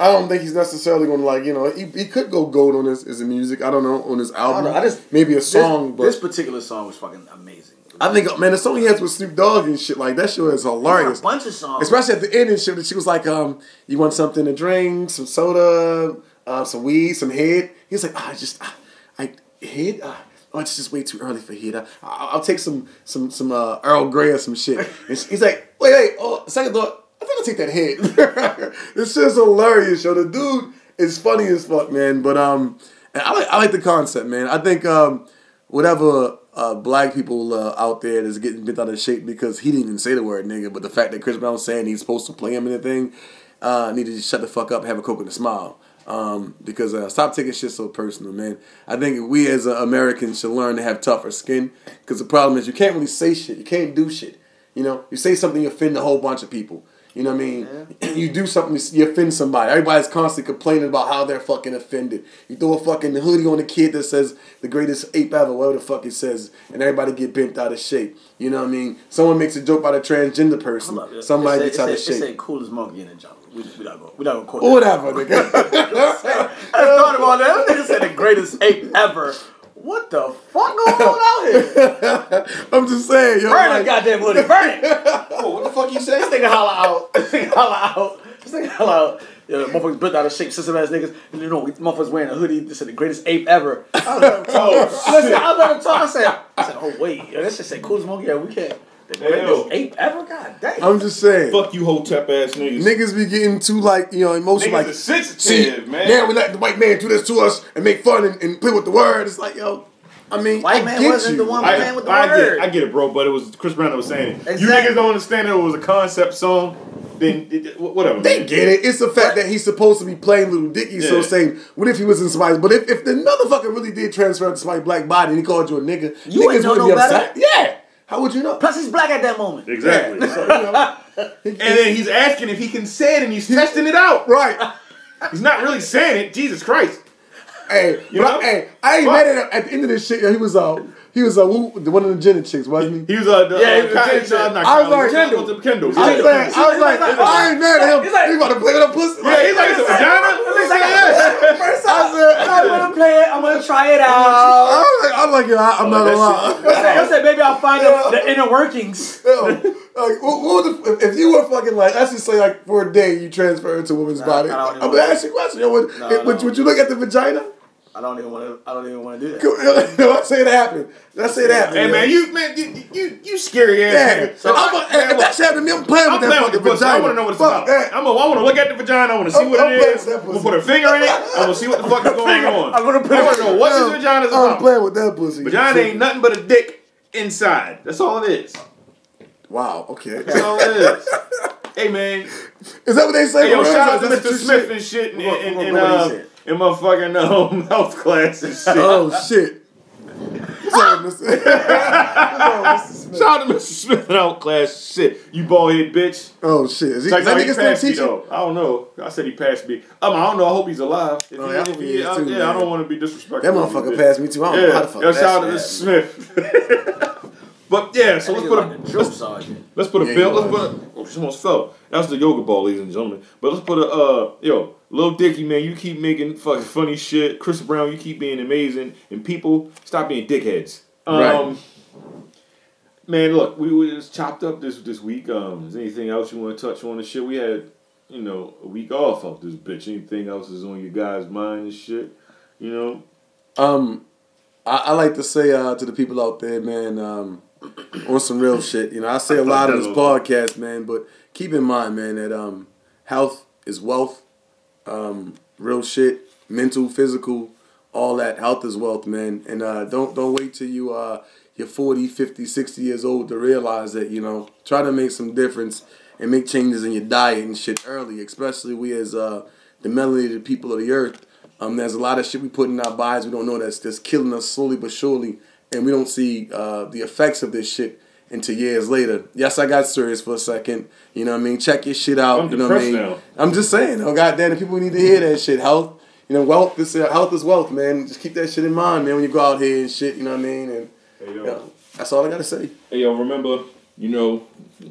I don't think he's necessarily gonna like you know he, he could go gold on his his music. I don't know on his album. know. I just- maybe a song, this but this particular song was fucking amazing. I think man the song he has with Snoop Dogg and shit like that shit is hilarious. a bunch of songs. Especially at the end and shit. That she was like, um, you want something to drink, some soda, uh, some weed, some head. He was like, "I just ah, I head. Ah, oh, it's just way too early for head. I, I, I'll take some some some uh, Earl Grey or some shit. And he's like, wait, wait. Oh, second thought. I think I'll take that hit. this shit's hilarious, yo. The dude is funny as fuck, man. But um, and I like I like the concept, man. I think um, whatever uh, black people uh, out there that's getting bent out of shape because he didn't even say the word nigga, but the fact that Chris Brown's saying he's supposed to play him in the thing, uh, need to just shut the fuck up, have a coke and a smile. Um, because uh, stop taking shit so personal, man. I think we as uh, Americans should learn to have tougher skin. Because the problem is you can't really say shit, you can't do shit. You know, you say something, you offend a whole bunch of people. You know what I mean? You do something, you offend somebody. Everybody's constantly complaining about how they're fucking offended. You throw a fucking hoodie on a kid that says the greatest ape ever, whatever the fuck it says, and everybody get bent out of shape. You know what I mean? Someone makes a joke about a transgender person. Somebody It gets out it of shape. It say shape. coolest monkey in the jungle. We, we not going. We not going to quote. Or whatever, nigga. I thought about that. That nigga said the greatest ape ever. What the fuck going on out here? I'm just saying, yo. Burn that like- goddamn hoodie. Burn it. oh, what the fuck you say? This nigga holla out. This nigga holla out. This nigga holla out. Yeah, motherfuckers bent out of shape, system ass niggas. And you know, motherfuckers wearing a hoodie. This is the greatest ape ever. I was like, oh, Listen, I was about to talk. I said, I said, oh wait, yo, that shit say coolest monkey. Yeah, we can't. The Hey, greatest yo. ape ever? God damn. I'm just saying. Fuck you, hotep ass niggas. Niggas be getting too like you know emotional. Niggas like are sensitive, see, man. Now we let the white man do this to us and make fun and, and play with the word. It's like yo, I mean, White I man get wasn't you. the one I, playing with the I word. get, I get it, bro. But it was Chris Brown that was saying it. You niggas don't understand that it was a concept song. Then it, it- whatever. They man. get it. It's the fact that he's supposed to be playing Little Dicky. So Yeah. saying, what if he was in somebody's? But if, if the motherfucker really did transfer to somebody's black body and he called you a nigga, You niggas ain't know wouldn't no be upset. better. Yeah. How would you know? Plus, he's black at that moment. Exactly. So, you know, And then he's asking if he can say it, and he's testing it out. right. He's not really saying it. Jesus Christ. Hey, You but know? I, hey, I ain't What? mad at him. At the end of this shit, he was uh, he was uh, the one of the Jenner chicks, wasn't he? He was uh, the, Yeah, uh, he was Ky- Kendall. uh, not I was Kylie, like, Kendall. Kendall. Kendall. I was like, I was like, I ain't mad at him. He's like- He about to play with a pussy. Yeah, he's like, it's a vagina. Yeah. First I said, I'm gonna play it. I'm gonna try it out. I out. was like, I'm like, yo, I, I'm not gonna lie. I said, maybe I'll find out the inner workings. Yo, like, what, what the, if, if you were fucking like, let's just say like for a day you transfer into a woman's Nah, body. I don't even I'm gonna ask you a question. Yo, would, No, would, no. would you look at the vagina? I don't even want to. I don't even want to do that. Let's say it happened. Let's say it happened. Hey yo. man, you man, you you, you scary ass Yeah. nigga. So I'm a, hey, if that shit happened to me, I'm playing I'm with that playing fucking the pussy. vagina. I want to know what it's Fuck about. that. I'm a, I want to look at the vagina. I want to see I'm- what I'm it playing is. with that I'm gonna put a finger in it. I'm gonna see what the fuck is going on. I'm gonna put I want it- to know what Yo, this vagina is I'm playing with that pussy. Vagina ain't nothing but a dick inside. That's all it is. Wow. Okay. That's all it is. hey man, Is that what they say? hey yo, bro? shout out to Mr. Smith shit? and shit, and What- and, and, uh, said? in motherfucking um, health class and shit. Oh shit. What's wrong Mr. What's wrong Mr. Smith? Shout out to Mr. Smith in health class. Shit, you bald head bitch. Oh shit. Is, he, It's like, is that no, nigga still passed me teaching? though. I don't know. I said he passed me. Um, I don't know. I hope he's alive. If Oh, he, yeah, if he he is is, too, yeah, I don't want to be disrespectful. That motherfucker passed me too. I don't know how the Yeah, fuck yo, that shout out to shit happened. Smith. but yeah, so let's put a drill let's, sergeant. let's put a Yeah, bill. Let's put a. Oh, she almost fell. That was the yoga ball, ladies and gentlemen. But let's put a uh, yo, Lil Dicky, man, you keep making fucking funny shit. Chris Brown, you keep being amazing, and people stop being dickheads. Um, Right. Man, look, we was chopped up this this week. Um, is anything else you want to touch on the shit? We had, you know, a week off of this bitch. Anything else is on your guys' mind and shit? You know, Um, I, I like to say uh, to the people out there, man, um, on some real shit. You know, I say a lot on this podcast, man, but keep in mind, man, that um, health is wealth. Um, real shit, mental, physical, all that. Health is wealth, man. And uh, don't don't wait till you uh you're 40, 50, 60 years old to realize that, you know, try to make some difference and make changes in your diet and shit early, especially we as uh the melanated people of the earth. Um, there's a lot of shit we put in our bodies we don't know that's that's killing us slowly but surely, and we don't see uh, the effects of this shit until years later. Yes, I got serious for a second. You know what I mean? Check your shit out. I'm you know what I mean? now. I'm just saying. Oh goddamn, the people need to hear that shit. Health, you know, wealth. This uh, health is wealth, man. Just keep that shit in mind, man. When you go out here and shit, you know what I mean? And hey yo, yeah, that's all I gotta say. hey yo, remember, you know,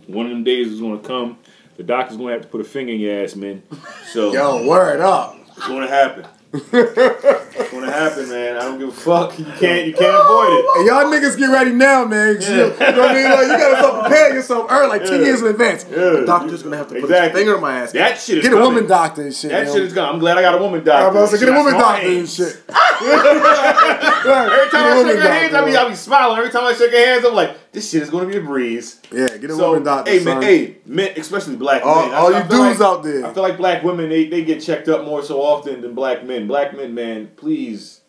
one of them days is gonna come. The doctor's gonna have to put a finger in your ass, man. So Yo, word up. it's gonna happen. It's gonna happen, man. I don't give a fuck. You can't, you can't avoid it. And y'all niggas get ready now, man. 'cause You, know, what I mean? Like, you gotta start preparing yourself early, like 10 years in advance. Yeah. The doctor's gonna have to put Exactly. his finger in my ass. That shit is Get a coming. woman doctor and shit. That yo. shit is gone. I'm glad I got a woman I'm doctor. about to say, get a woman doctor and shit. Every time I shake her hands, I be, I be be smiling. Every time I shake her hands, I'm like, this shit is gonna be a breeze. Yeah, get a So, woman doctor. hey man, hey, men, especially black All- men. I- all I you dudes like- out there. I feel like black women they, they get checked up more so often than black men. Black men, man, please,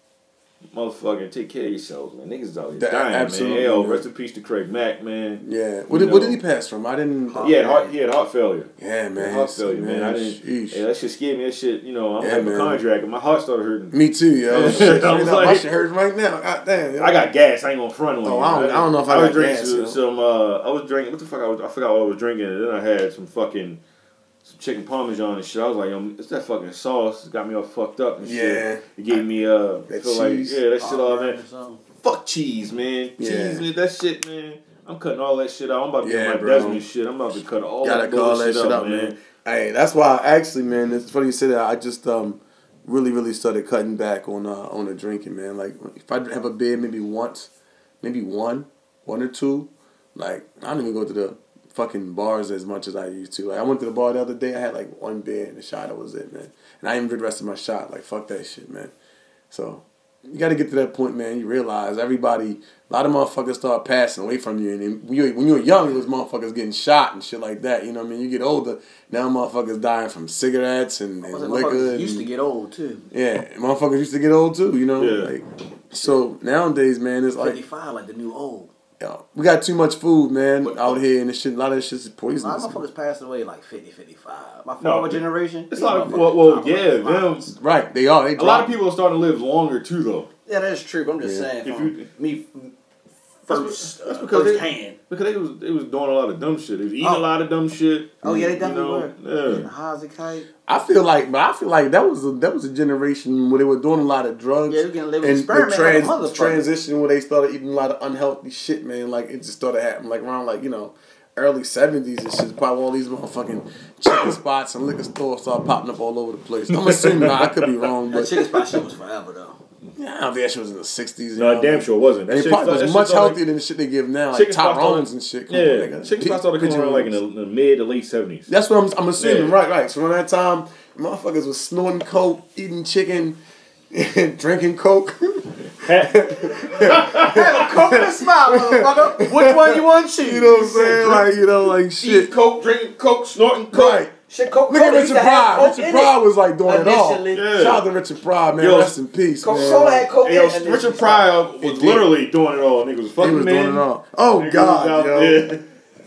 motherfucking take care of yourselves, man. Niggas out here That- dying, absolutely, man. Yo, man. rest in peace to Craig Mack, man. Yeah. What did, what did he pass from? I didn't. He had heart, he had heart failure. Yeah, man. heart failure, man. I didn't. Sheesh. Hey, that shit scared me. That shit, you know, I'm Yeah, having man. a contract, and my heart started hurting. Me too, yo. Shit, I was up, my like- shit hurting right now. God damn. yo. I got gas. I ain't gonna front on Oh, you. I don't- I don't know if I was got drinking gas, some, some. Uh, I was drinking. What the fuck? I was. I forgot what I was drinking, and then I had some fucking chicken parmesan and shit. I was like, yo, it's that fucking sauce. It got me all fucked up and Yeah. shit. It gave me uh, That feel like yeah, that shit all man. Fuck cheese, man. Yeah. Cheese, man. That shit, man. I'm cutting all that shit out. I'm about to Yeah, get my bro. Desmond shit. I'm about to cut all Gotta that call that bullshit shit up, up, man. Hey, that's why I actually, man. It's funny you say that. I just um really, really started cutting back on uh on the drinking, man. Like if I have a beer, maybe once, maybe one, one or two. Like I don't even go to the fucking bars as much as I used to. Like I went to the bar the other day. I had like one beer and a shot. That was it, man. And I didn't drink the rest of my shot. Like fuck that shit, man. So you got to get to that point, man. You realize everybody, a lot of motherfuckers start passing away from you, and then when you when you were young, it was motherfuckers getting shot and shit like that. You know what I mean? You get older, now motherfuckers dying from cigarettes and, and Motherfuckers liquor. and- used to get old too. yeah, motherfuckers used to get old too. You know, Yeah. like so nowadays, man, it's like Fifty five, like the new old. Yo, we got too much food, man, out here, and this shit. A lot of this shit's A lot poisonous. of motherfuckers passed away like 50, 55. My No, generation. It's these not. motherfuckers Well, well yeah, them. Right, they are. They A lot of people are starting to live longer too, though. Yeah, that's true. But I'm just Yeah. saying, If you- me first, That's uh, because first they, hand. because they was they was doing a lot of dumb shit. They was eating Oh. a lot of dumb shit. Oh yeah, they you definitely know? were. Yeah. How's it kite? I feel like, but I feel like that was a, that was a generation where they were doing a lot of drugs. Yeah, they was getting live and experiment the trans, motherfucker. transition where they started eating a lot of unhealthy shit, man. Like it just started happening, like around like you know early seventies and shit. Probably all these motherfucking chicken spots and liquor stores started popping up all over the place. I'm assuming I could be wrong, That but chicken spot shit was forever though. Yeah, I don't think that shit was in the sixties. No, damn sure it wasn't. And That it probably was much started- healthier than the shit they give now, like Chicken spots Tyrone's and shit. Come on, Yeah, nigga. chicken spots started coming around like in the, the mid to late seventies. That's what I'm, I'm assuming, Yeah. right, right. So around that time, motherfuckers was snorting coke, eating chicken, drinking coke. Have a coconut smile, motherfucker. Which one you want to choose? You know what I'm saying? Like, you know, like Eating shit. coke, drinking coke, snorting coke. Right. Shit, Coke Look at Cola used Richard Pryor. Richard Pryor was like doing it all. Yeah. Shout out to Richard Pryor, man. Yo, Rest in peace, man. Coca-Cola had coke yo. Richard Pryor was literally doing it all. Nigga was He fucking was men. doing it all. Oh Nigga God, out yo.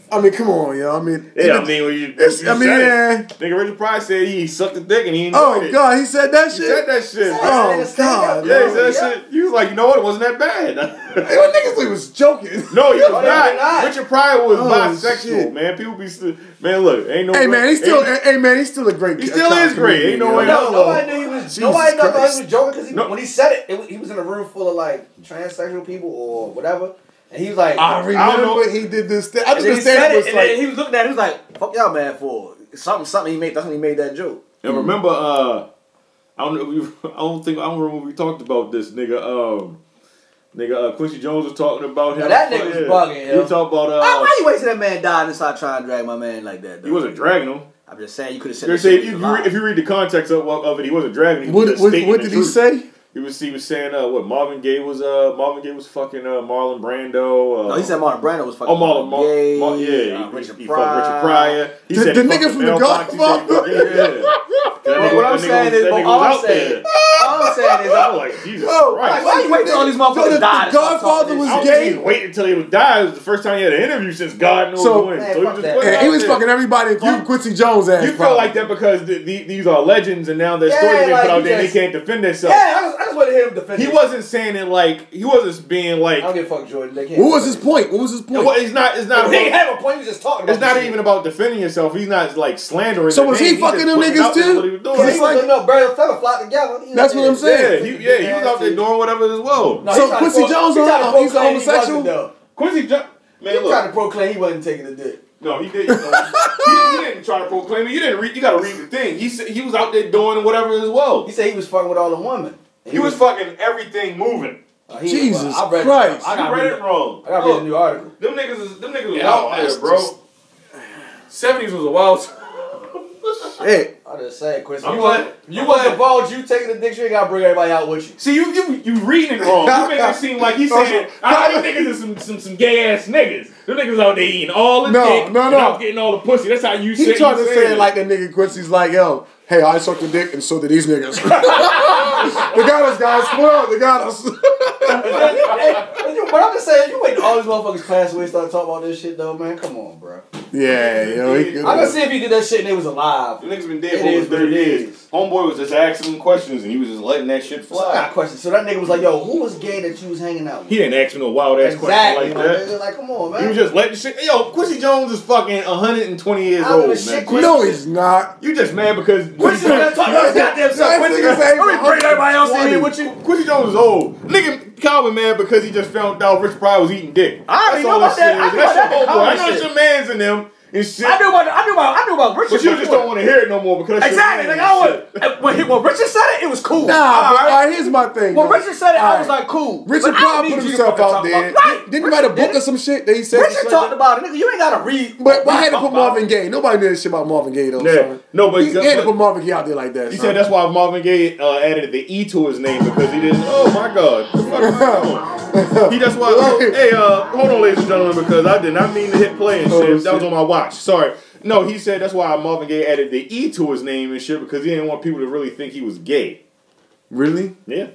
There. I mean, come on, yo. I mean, Yeah, even- I mean, when you, it's- you I mean, said yeah. it. Nigga, Richard Pryor said he sucked the dick and he enjoyed Oh it. God, he said that He shit. said that shit. Yeah. Oh Stand God. Yeah, he said that Yeah. shit. He was like, you know what? It wasn't that bad. Hey, what niggas he was joking. no, he was No, not. not. Richard Pryor was Oh, bisexual, shit. man. People be still, man. Look, ain't no. Hey man, he's still. ain't- Hey man, he's still a great. He still is great. Ain't no way No, no. nobody knew he was. Jesus nobody thought he was joking because No. when he said it, it he was in a room full of like transsexual people or whatever, and he was like, I remember know. he did this thing. I just then he understand said it it, was and like. then he was looking at it, he was like, "Fuck y'all mad for something, something." He made that's when he made that joke. And remember, uh, I don't know. We, I don't think I don't remember we talked about this nigga. Um, nigga, uh, Quincy Jones was talking about him. Now, that nigga was bugging, He yo. was about. Uh, Why, why you wait till that man died and start trying to drag my man like that? Though? he wasn't dragging him. I'm just saying you could have said. They that say if you, read, if you read the context of, of it, he wasn't dragging. He What, just what, what did he truth. say? He was he was saying uh, what Marvin Gaye was uh Marvin Gaye was fucking uh, Marlon Brando. Uh, no, he said Marlon Brando was fucking. Oh, Marlon, Mar- Gay, Mar- yeah, uh, he, Richard he Pryor. fucked Richard Pryor. He The- said the nigga from The Mel Fox. He said he Godfather. fucked- Yeah. Well, what I'm saying is, that but all I'm saying, there. all I'm saying is, I was like, Jesus Yo, Christ. why you waiting till all these Yo, motherfuckers the- die? the Godfather was I don't gay? think he waited until he would die. It was the first time he had an interview since God knows So- when. Man, so he fuck just that. put it And he was fucking everybody, including You- Quincy Jones ass. You feel like that because the, the, these are legends and now their Yeah, stories they like, put out you there and they can't defend themselves. Yeah, I just, I just want to hear him defend. He it. wasn't saying it like he wasn't being like. I don't give a fuck, Jordan. They can't. What was his point? What was his point? Well, it's not. It's not. He didn't have a point. He was just talking about. it's not even about defending yourself. He's not like slandering. So the was he fucking them niggas too? What he was doing. Yeah, It's like- no bird and feather flock together. That's what I'm like, saying. Yeah, he, yeah, he was out there doing whatever as well. No, So he to Quincy pro- Jones he on- tried he's a proclaim he homosexual? wasn't, though. Quincy Jones, man, He look. tried to proclaim he wasn't taking a dick. No, he did. You know, he, he didn't try to proclaim it. You didn't read. You got to read the thing. He said he was out there doing whatever as well. He said he was fucking with all the women. And He was fucking everything moving. uh, he- Jesus I read, Christ. I got read read it wrong. I got read a new article. Them niggas is them niggas was Yeah, out there, bro. Seventies was a wild. Hey, I just say, Chris, I'm you glad- want you I'm want the ball, you taking the dick, you gotta bring everybody out with you. See, you you you reading it wrong. You make it seem like he's saying, "Ah, these niggas is some some some gay ass niggas. Them niggas out there eating all the No, dick, no, and no. out getting all the pussy. That's how you he say. tried you to saying say it like the nigga Quincy's like, yo, hey, I sucked a dick and so did these niggas. they got us, guys. Come on, they got us. Hey, but I'm just saying, you wait all these motherfuckers pass away start talking about this shit though, man. Come on, bro. Yeah, yo, he good. I can see if he did that shit and they was alive. The niggas been dead It for is over what thirty it years. is. Homeboy was just asking him questions and he was just letting that shit So I got fly. a question. So that nigga was like, yo, who was gay that you was hanging out with? He didn't ask me no wild ass exactly, questions my like that. nigga. Like, come on, man. He was just letting shit. Yo, Quincy Jones is fucking 120 years I don't old, give a man. shit, no, he's not. You just mad because Quincy Jones talking about goddamn self. Quincy Jones, let me bring everybody else in here with you. Quincy Jones is old. Nigga, Calvin mad because he just found out Rich Pryor was eating dick. I already That's know about that. I know That's about your homeboy. I know it's your man's in them. And shit. I knew about I knew about I knew about Richard. but you just don't want to hear it no more because Exactly. Like I and want when, he, when Richard said it, it was cool. Nah, All but right. all right, here's my thing. When. Richard said it, I was right. like, cool. Richard But I put need you to himself out there. Right. Didn't he write a book or Richard- some shit that he said? Richard just like talked about it, nigga. You ain't gotta read. But why had to put Marvin Gaye? Nobody knew that shit about Marvin Gaye though. Yeah. son. No, but- he, he had to put Marvin Gaye out there like that. He said that's why Marvin Gaye uh, added the E to his name because he didn't. Oh my God! The fuck is going on? He that's why. Oh, hey, uh, hold on, ladies and gentlemen, because I did not mean to hit play and Oh, shit. that was on my watch. Sorry. No, he said that's why Marvin Gaye added the E to his name and shit because he didn't want people to really think he was gay. Really? Yeah.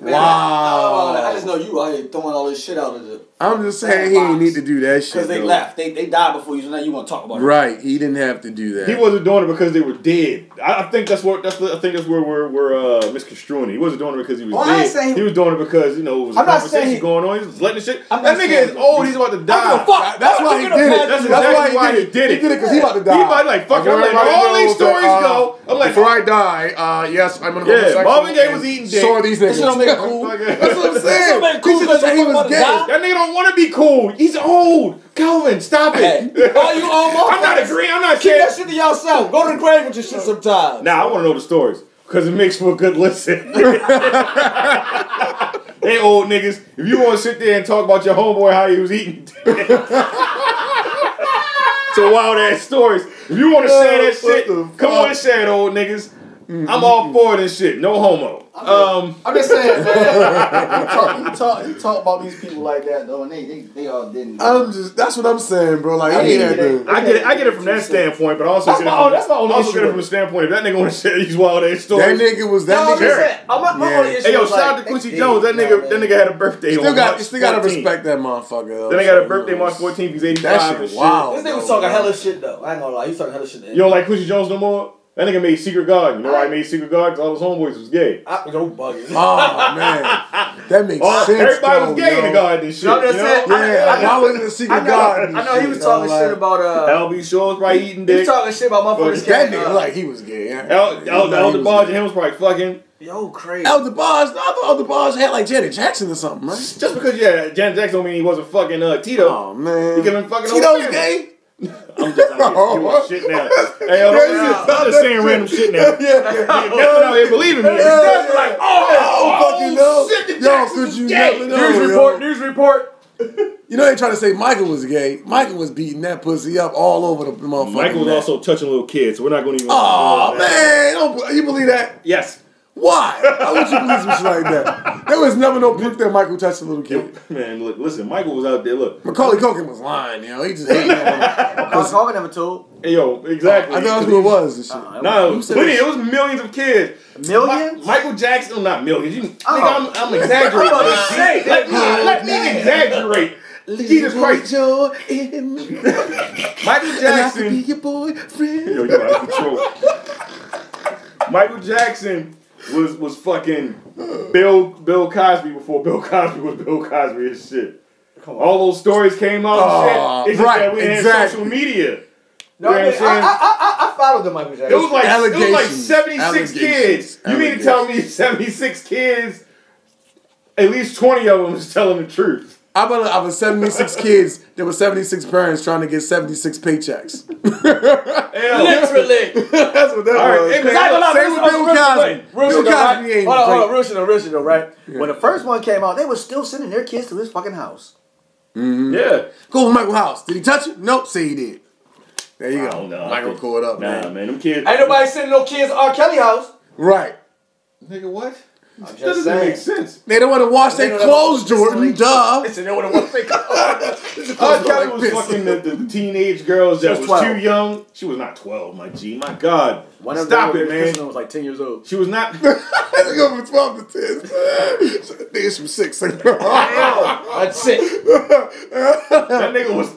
Wow. I just know you out here throwing all this shit out of the I'm just saying he ain't need to do that shit. because they though. left. They they died before you, so now you want to talk about it. Right. He didn't have to do that. He wasn't doing it because they were dead. I, I think that's what that's what, I think that's where we're we're uh, misconstruing it. He wasn't doing it because he was Oh, dead. saying he- he was doing it because you know it was a I'm not conversation saying he- going on. He was letting the shit. I'm that nigga saying- is old. He's about to I don't give a die. fuck. That's why he did it. That's That's exactly why he did it. He did it because he about to die. He about to, like, fuck it, I'm letting all these stories uh, go. I'm like, before I die, uh, yes, I'm an Yeah, homosexual. Marvin Gaye and was eating dick. So are these niggas. This don't make it cool. That's what I'm saying. don't make it cool He because he was gay. That nigga don't want to be cool. He's old. Calvin, stop it. All you old I'm not motherfuckers, agreeing. I'm not Keep saying. that shit to yourself. Go to the grave with your shit sometimes. Nah, I want to know the stories because it makes for a good listen. hey, old niggas, if you want to sit there and talk about your homeboy how he was eating, some wild ass stories. If you want to say that What shit, the come on and say it, old niggas. I'm all for this shit. No homo. Um, I'm just saying, man. you, talk, you, talk, you talk about these people like that though, and they they, they all didn't. I'm just. That's what I'm saying, bro. Like I he get had it. to. I get it. I get it from that standpoint, but I also That's get my it from, own- that's my only also issue get it from it. the standpoint if that nigga want to say these wild ass stories. That nigga was No, that I'm nigga. just saying. I'm, my, my Yeah. only issue Hey yo, was shout like, out to they- Quincy Jones. That nigga, man. that nigga had a birthday Still on got, March you still gotta respect that motherfucker. though. That nigga got a birthday March 14th. He's 85 That shit shit. wild. This nigga was talking hella shit though. I ain't gonna lie, he was talking hella shit. You don't like Quincy Jones no more? That nigga made Secret Garden. You know why he made Secret Garden? Because all his homeboys was gay. I, no bugging. Oh man, that makes All, sense. everybody was though, gay in the yo. garden and shit. I'm just you know? saying, Yeah, I- I- was in the secret I know, garden? I know he was talking yo, shit like- about uh. LB Shaw was probably eating dick. He was dick. talking shit about motherfuckers. That can't, nigga uh, like he was gay. Yeah. El, El, He Elder was Barge and him was probably fucking. Yo, crazy. El DeBarge, I thought El DeBarge had like Janet Jackson or something, right? Just because yeah, Janet Jackson don't mean he wasn't fucking uh, Tito. Oh man, He could have been fucking Tito's gay. I'm just out here spewing shit now. Hey, yo, don't, I'm just saying random shit now. Yeah, Nothing out here believing me. That's like, oh, I don't oh, oh, fucking know. shit, the Yo, Jacksons could you was gay. never know? News yo. report. News report. You know they trying to say Michael was gay. Michael was beating that pussy up all over the motherfucker. Michael was also touching little kids, so we're not going to even. Oh man, don't, you believe that? Yes. Why? Why would you believe some shit like that? There was never no proof that Michael touched a little kid. Man, look, listen, Michael was out there. Look, Macaulay Culkin was lying, you know. He just hating on him. I never told. hey, yo, exactly. I thought that's what it was. And shit. Uh-uh. No, You said plenty. it It was millions of kids. Millions? Mi- Michael Jackson, oh, not millions. You, Oh. nigga, I'm, I'm exaggerating. I'm about to say, let me, let me exaggerate. Jesus Christ. Joe in me. Michael And I could be Jackson. your boyfriend. Yo, you out of control. Michael Jackson was was fucking Bill Bill Cosby before Bill Cosby was Bill Cosby and shit. Come on. All those stories came out and shit. Uh, it's just right, that we didn't have exactly. social media. No, You know I, I'm mean, I. I, I, I followed the Michael It Jackson. was like it was like Allegations. seventy six Allegations. kids. You mean to tell me seventy six kids? At least twenty of them is telling the truth. I bet out of 76 kids, there were 76 parents trying to get 76 paychecks. Literally. That's what that All right, was. hey, man, I ain't Same with Bill real- real- Cosby. Bill shit though, right? Cosby ain't Hold on, hold on, great. real shit though, real shit though, right? When the first one came out, they were still sending their kids to his fucking house. Mm-hmm. yeah. Go with Michael House. Did he touch it? Nope. Say he did. There you I go. don't know. I Michael think- caught up, Nah, man. man, them kids. Ain't nobody sending no kids to R. Kelly house. Right. Nigga, what? I'm That doesn't saying. make sense. They don't want to wash their clothes, Jordan. Duh. Listen, they don't want to think. R. Kelly like was piss. fucking the, the teenage girls that was was, too young. She was not 12, my G. My God. One Stop them it, man. She was like ten years old. She was not. They go from 12 to 10. Niggas from 6. That's it. That nigga was.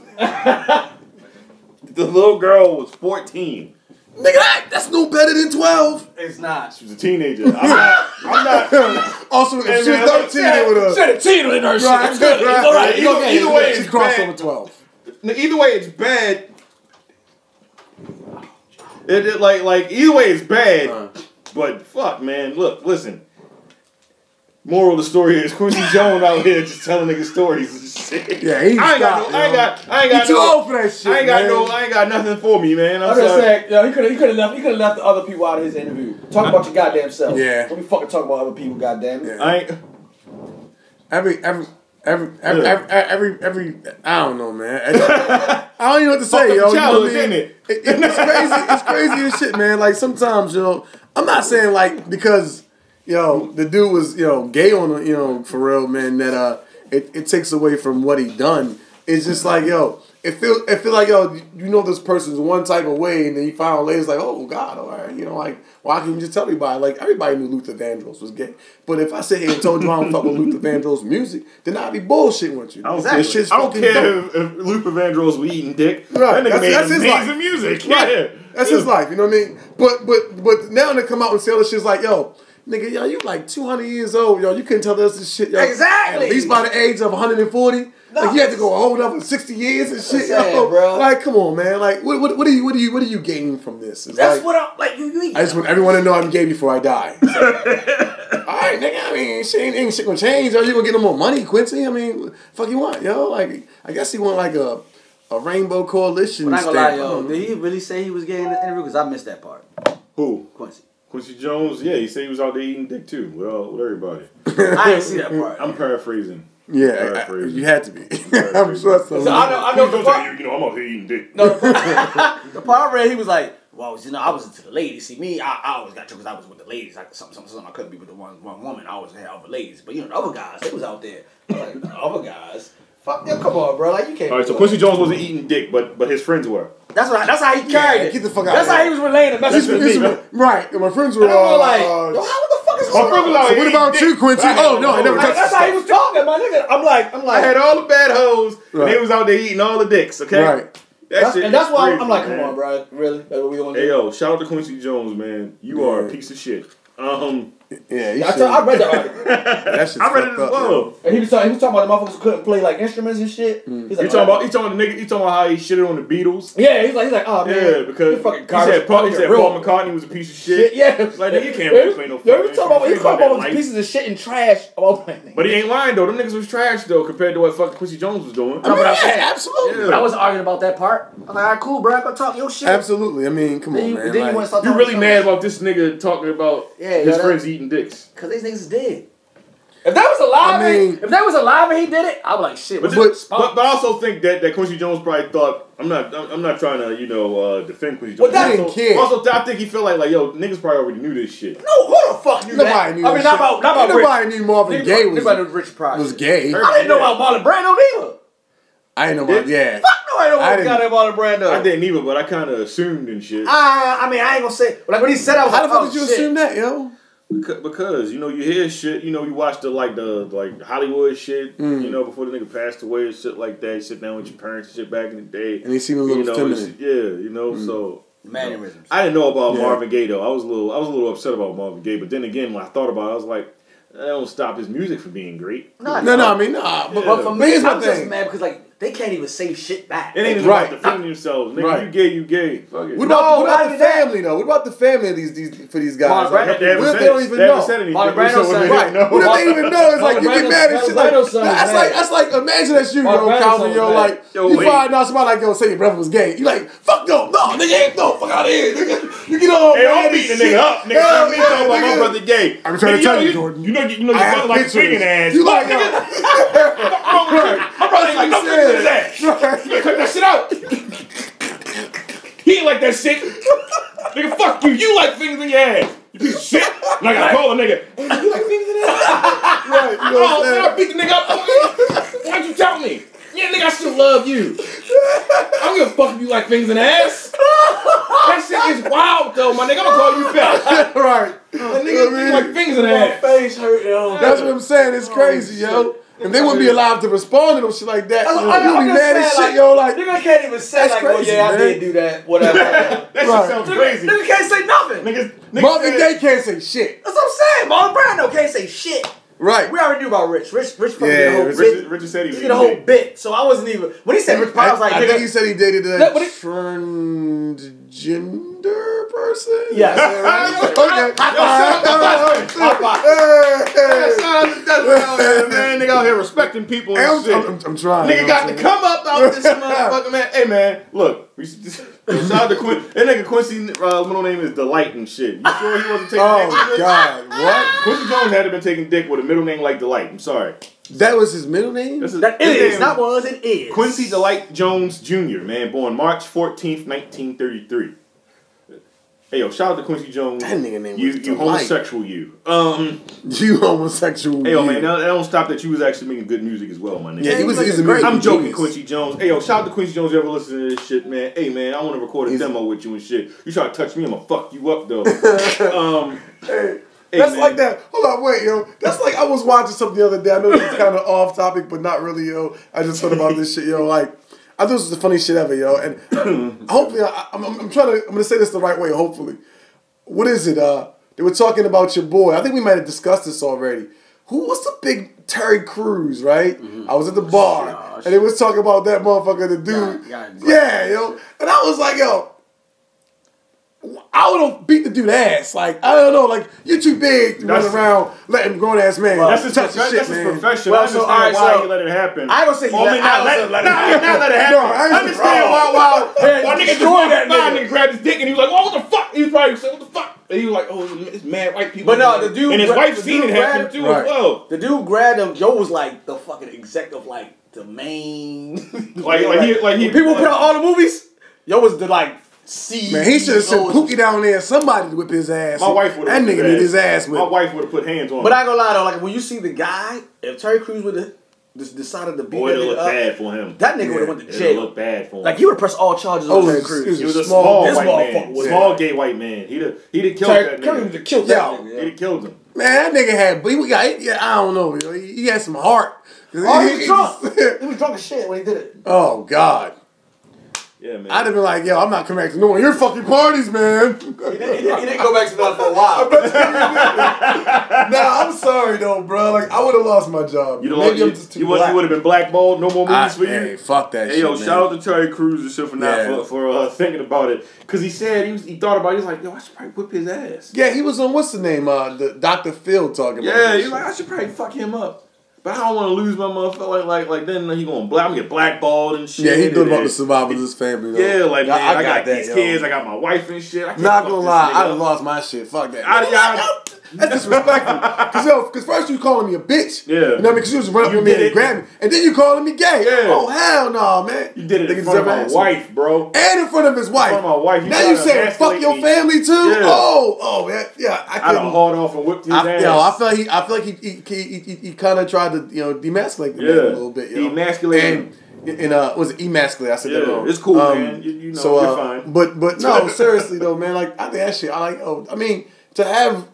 the little girl was 14. Nigga, that, that's no better than 12. It's not. She was a teenager. I'm not. I'm not. Also, if Hey, she man, was 13, it would have. Should have cheated in her shit. Right, It's good. right, all right. right. It's okay. Either way, She it's crossed bad. over 12. Either way, it's bad. It, it- like like either way, it's bad. Uh. But fuck, man. Look, listen. Moral of the story is Quincy Jones out here just telling niggas stories and shit. Yeah, he I ain't got stopped, no, I ain't got, I ain't He got too no, old for that shit. I ain't got man. no, I ain't got nothing for me, man. I'm, I'm just sorry. saying, yo, he could have he could have left he could have left the other people out of his interview. Talk about your goddamn self. Yeah. Don't be fucking talking about other people, goddamn. Yeah. I ain't. Every every every every, Yeah. every, every every I don't know, man. I don't even know what to say, Fuck yo. up You know what I mean? it? It- it- it's crazy. It's crazy as shit, man. Like sometimes, you know, I'm not saying like because yo the dude was you know gay on you know for real, man. That uh, it, it takes away from what he done. It's just like yo. It feel it feel like yo, you know this person's one type of way, and then you find out later it's like, oh God, all right, you know, like why can't you just tell everybody? Like everybody knew Luther Vandross was gay, but if I sit here and told you I don't fuck with Luther Vandross music, then I'd be bullshitting with you. I don't, Exactly. This shit's I don't care if, if Luther Vandross was eating dick. Right, That nigga that's- made that's his amazing life. music. Right. Yeah. That's his life, you know what I mean? But but but now they come out and say all this shit's like, yo, nigga, yo, you like 200 years old, yo, you couldn't tell us this shit, yo. Exactly. At least by the age of 140. like you had to go a whole another 60 years and shit, saying, yo. bro. Like, come on, man. Like, what, what, what do you what do you what do you gain from this? It's That's like, what I'm like. You, you I just want everyone to know I'm gay before I die. all right, nigga. I mean, shit ain't, ain't shit gonna change. Are you gonna get no more money, Quincy? I mean, fuck you want, yo? Like, I guess he want like a a rainbow coalition. But I ain't gonna lie, stamp. Yo. Did he really say he was gay in the interview? Because I missed that part. Who? Quincy. Quincy Jones? Yeah, he said he was out there eating dick too. Well, with everybody. I didn't see that part. I'm paraphrasing. Yeah, I- I- Paraphrasing. you had to be. I'm sure that's So I know I know Quincy the part. said, you know, I'm out here eating dick. No, the part, The part I read, he was like, "Well, you know, I was into the ladies. See, me, I, I always got to because I was with the ladies. Like something, something, something. I couldn't be with the one, one woman. I always had other ladies. But you know, the other guys, they was out there. Like, the other guys. Fuck them, come on, bro. Like you can't. All right, so Quincy. Jones wasn't eating dick, but but his friends were. That's what. I, that's how he carried Yeah, it. get the fuck out That's of how he was relaying the message to me. is- right. And my friends were And I was uh, like, uh, yo, how the fuck is My going friends was on? So what about eating you. Quincy? I had Oh, no, I never all- touched like, that's how he was talking, my nigga. I'm like, I'm like, I had all the bad hoes, and Right. they was out there eating all the dicks. Okay, Right. That that's, shit and that's is why I'm, crazy, I'm like, come man. on, bro. Really? That's what we gonna Hey yo, shout out to Quincy Jones, man. You are a piece of shit. Um, Yeah, you I, tell, I read the article. that shit's I read it fucked as up, well. yo. And he was talking. He was talking about the motherfuckers couldn't play like instruments and shit. Mm. He's You like, talking oh, about? You talking the nigga? You talking about how he shitted on the Beatles? Yeah, he's like, he's like, oh man, Yeah, because you fucking he said, Paul, he said Real- Paul McCartney was a piece of shit. Shit, yeah. Like, nigga, you can't Yeah, play no Yeah, he was talking about he talking about Life. pieces of shit and trash. Oh. But he ain't lying though. Them niggas was trash though compared to what fucking Quincy Jones was doing. I mean, but I'm yeah, saying- absolutely. Yeah. I wasn't arguing about that part. I was like, all right, cool, bro. I can talk your shit. Absolutely. I mean, come on, you, man. then you like- want to start You talking really mad about this nigga talking about his yo, friends eating dicks? Because these niggas is dead. If that was alive, I mean- If that was alive and he did it, I was like, shit. But, what's this- but, but I also think that, that Quincy Jones probably thought I'm not I'm, I'm not trying to you know uh, defend Quincy Jones. Well, that also, didn't care. also, I think he felt like like yo niggas probably already knew this shit. no, who the fuck knew Nobody that? knew I mean, not shit. about not about Rich. Nobody knew Marvin Gaye was, Nobody knew Richard Pryor. was gay. I didn't know about Marlon Brando either. I didn't know about, yeah. Fuck no, I don't I know didn't- goddamn Marlon Brando. I didn't either, but I kind of assumed and shit. I, I mean, I ain't gonna say like when he said I was How the fuck oh, did you shit. assume that, yo? Beca- Because you know you hear shit, you know you watch the like the like Hollywood shit, Mm. you know before the nigga passed away and shit like that. You sit down with your parents and shit back in the day, And he seemed a you little know, feminine. yeah, you know. So Mannerisms. I didn't know about Yeah. Marvin Gaye though. I was a little I was a little upset about Marvin Gaye, but then again when I thought about it, I was like, that don't stop his music from being great. No, No, no, I mean, nah. But, Yeah. But for me, it's my I'm just thing. mad because like they can't even say shit back. It ain't even Right. about defending themselves. Nigga, Right. you gay, you gay. Fuck it. What about, No, what about the even that. family, though? What about the family of these, these for these guys? Marlon Like, they what if they don't even They know? said anything. Marlon Brando said- they Right. didn't. What if they even know? It's like Marlon you get mad and shit. Like, Marlon Brando's son that's was like that's like imagine that's you, Marlon yo, Brando's Calvin, yo, like. Yo, you wait. find out somebody like yo say your brother was gay. You like fuck no, no, nigga ain't no fuck out of here, nigga. You get all Hey, mad don't beat the shit. nigga up, nigga. Hell me yeah, talking about my brother gay. I'm trying to tell know you, Jordan. You know, you know, I your brother like pictures. swinging ass. You like yo, my brother ain't like no Yeah. fingers ass. You cut that shit out. He ain't like that shit. nigga, fuck you. You like fingers in your ass. You piece of shit. And I gotta call a nigga. Hey, you like fingers in your ass? right? You know Oh, man, I'm beat the nigga up. Why'd you tell me? Yeah, nigga, I still love you. I don't give a fuck if you like fingers in the ass. That shit is wild, though, my nigga. I'm gonna call you back. right? That nigga you like fingers in the My ass. face hurt, yo. That's what I'm saying. It's oh, crazy, yo. And they wouldn't be allowed to respond to them shit like that. That's You what- I'm you be mad as saying, shit, yo. Like, Nigga can't even say That's like, oh crazy, yeah, I did do that, whatever. That shit Right. sounds crazy. nigga can't say nothing. Niggas, niggas Marvin Gaye can't say shit. That's what I'm saying. Marlon Brando can't say shit. Right. We already knew about Rich. Rich, Rich fucking Yeah, did a whole Rich- bit. Richard, Richard said he He did a whole eating bit, so I wasn't even when he said Rich Pryor, I was like, I nigga, think he said he dated a No, transgender. Transgender person? Yes. okay. Hey, Shout out to Dustin out here, man. Nigga out here respecting people hey. and I'm, shit. I'm, I'm trying. Nigga you know got what to come up out this motherfucker, man. Hey, man, look. We should just, shout out to Quin. That nigga Quincy, uh, middle name is Delight and shit. You sure he wasn't taking saying? dick? Oh God, what? Quincy Jones had to been taking dick with a middle name like Delight. I'm sorry. That was his middle name. This is, That his is name- not was. It is Quincy Delight Jones Jr., man, born March 14th, 1933. Hey, yo, shout out to Quincy Jones. That nigga name you, was you Delight. homosexual, you. Um, You homosexual. hey, yo, you. man, that, that don't stop that you was actually making good music as well, my nigga. Yeah, he was. he's He's a great. I'm joking, genius. Quincy Jones. Hey, yo, shout out to Quincy Jones. You ever listen to this shit, man? Hey, man, I want to record a He's- demo with you and shit. You try to touch me, I'm gonna fuck you up, though. um, Hey, Hey, that's man. like that. Hold on, wait, yo. That's like I was watching something the other day. I know it's kind of off topic, but not really, yo. I just thought about this shit, yo. Like, I thought this was the funniest shit ever, yo. And hopefully, I, I'm, I'm, I'm trying to. I'm gonna say this the right way. Hopefully, what is it? Uh, they were talking about your boy. I think we might have discussed this already. Who was the big Terry Crews, right? I was at the bar, Gosh. and they was talking about that motherfucker, the dude. Yeah, yo. And I was like, yo, I would have beat the dude ass. Like, I don't know, like, you're too big to run around letting grown ass man that's his, touch prof- your shit, that's his man. profession. Well, I so, understand why so- he let it happen. I don't say he Oh, let- I mean, I not don't let, say it nah, happen. not let it happen. No, I understand wrong. why, why, Hey, why nigga just destroy that by nigga. and grabbed his dick and he was like, oh, what the fuck? He was probably saying, what the fuck? And he was like, oh, it's mad white people. But no, the dude And his gra- wife seen it happen too Right. as well. The dude grabbed him. Joe was like the fucking exec of like the main. Like, like he, like he, people like, put out all the movies. Yo was the like C. Man, he should have sent Pookie down there. Somebody to whip his ass. My wife would That have. nigga need his ass whipped. My wife would have put hands on. Him. But him. I ain't gonna lie though, like when you see the guy, if Terry Crews would have just decided to beat Boy, that it'll nigga look up, bad for him. that nigga Yeah. would have went to It'll jail. look bad for him. Like he would press all charges Oh, on Terry Crews. it was he was a small- small, white man, was- small gay white man. He'd have, he'd have killed Terry that nigga. would have killed Yo. that nigga. He'd yeah. have killed him. Man, that nigga had, but he got, yeah, I don't know. He, he had some heart. Oh, he was drunk. he was drunk as shit when he did it. oh God, Yeah, man. I'd have been like, yo, I'm not coming back to no one of your fucking parties, man. He didn't, he didn't, he didn't go back to that for a while. nah, I'm sorry though, bro. Like I would have lost my job. You Maybe don't I'm you, just too you, would, you would have been blackballed. No more movies I- for you. Hey, fuck that Hey shit, yo, man. shout out to Terry Crews and shit for not Yeah. for, for uh, thinking about it, cause he said he was he thought about it. He was like, yo, I should probably whip his ass. Yeah, he was on what's the name? Uh, the Dr. Phil talking about. Yeah, that he's like, I should probably fuck him up. But I don't want to lose my motherfucker. Like, like, like then he gonna black, I'm gonna get blackballed and shit. Yeah, he thought about the survival of his family. Though. Yeah, like man, I, got, that, these yo. kids, I got my wife and shit. I can't Not gonna lie, I'd lost my shit. Fuck that. I- yeah, That's disrespectful. Cause yo, cause first you calling me a bitch. Yeah. You know what I mean? Cause you was running You on me and it. grab me, and then you calling me gay. Yeah. Oh hell no, man. You did it in front of my me. wife, bro. And in front of his wife. front of my wife. You now you saying fuck your me. family too? Yeah. Oh, oh yeah, yeah. I I couldn't. done hauled off and whipped his I, ass. yo, I feel like he, I feel like he, he, he, he, he kind of tried to, you know, demasculate the Yeah. a little bit. Yo. Emasculate and, and uh, was it emasculate? I said that Yeah, wrong. it's cool, Um, man. You- you know, so, you're uh, fine. But but no, seriously though, man. Like I think that shit. I like. Oh, I mean, to have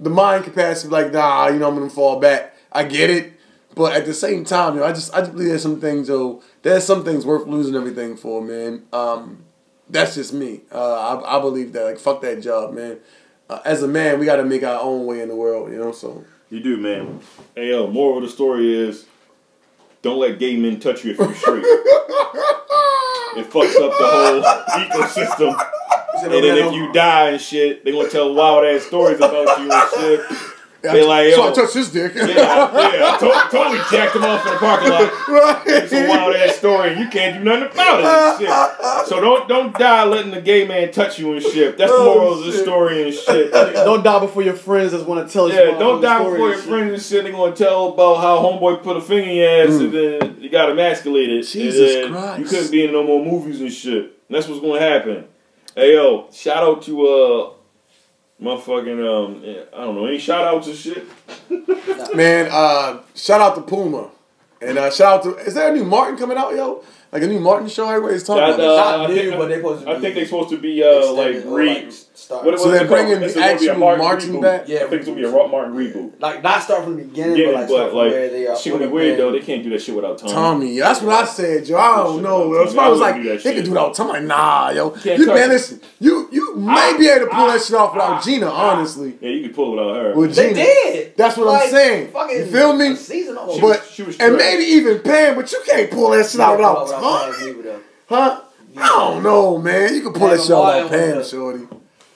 the mind capacity, like nah, you know, I'm gonna fall back. I get it, but at the same time, you know, I just I just believe there's some things, yo. There's some things worth losing everything for, man. Um, that's just me. Uh, I I believe that. Like fuck that job, man. Uh, as a man, we got to make our own way in the world, you know. So You do, man. Hey, yo, moral of the story is don't let gay men touch you if you're straight. it fucks up the whole ecosystem. And oh, then if you die and shit, they gonna tell wild ass stories about you and shit. They like, so I touched his dick. yeah, yeah, I to- totally jacked him off in the parking lot. It's a wild ass story, and you can't do nothing about it. and shit. So don't don't die letting the gay man touch you and shit. That's the Oh, moral of the story and shit. Don't die before your friends that want to tell you. Yeah, some don't die before your shit. friends and shit. They gonna tell about how homeboy put a finger in your ass mm. and then you got emasculated. Jesus and then Christ. You couldn't be in no more movies and shit. And that's what's gonna happen. Hey yo, shout out to uh motherfucking um I don't know, any shout outs and shit? Man, uh, shout out to Puma. And uh, shout out to is there a new Martin coming out, yo? Like a new Martin show? Everybody's talking That, about. uh, that Not I new, think- but they supposed to I be think they're supposed to be uh like extended re like, start. what, So they're bringing the It's gonna be a actual Martin Martin reboot. back? Yeah, I think it's gonna be a Rock Martin reboot. like not start from the beginning, Yeah, but like start but from like where they are. shit would be weird though. They can't do that shit without Tommy. Tommy, that's what I said, yo. I don't Shit, know. Tommy, Somebody was like, wouldn't do that they could do it all. Tommy, nah, yo. Can't You man, listen, you you may ah, be able to pull that ah, shit off without ah, Gina, honestly. Yeah, you could pull it without her. With They Gina, did. That's what I'm saying. fucking You feel me? season almost. But she was and maybe even Pam, but you can't pull that shit out without Without Tommy, Tommy, huh? I don't know, man. You can pull that shit out Martin like Pam, uh, shorty.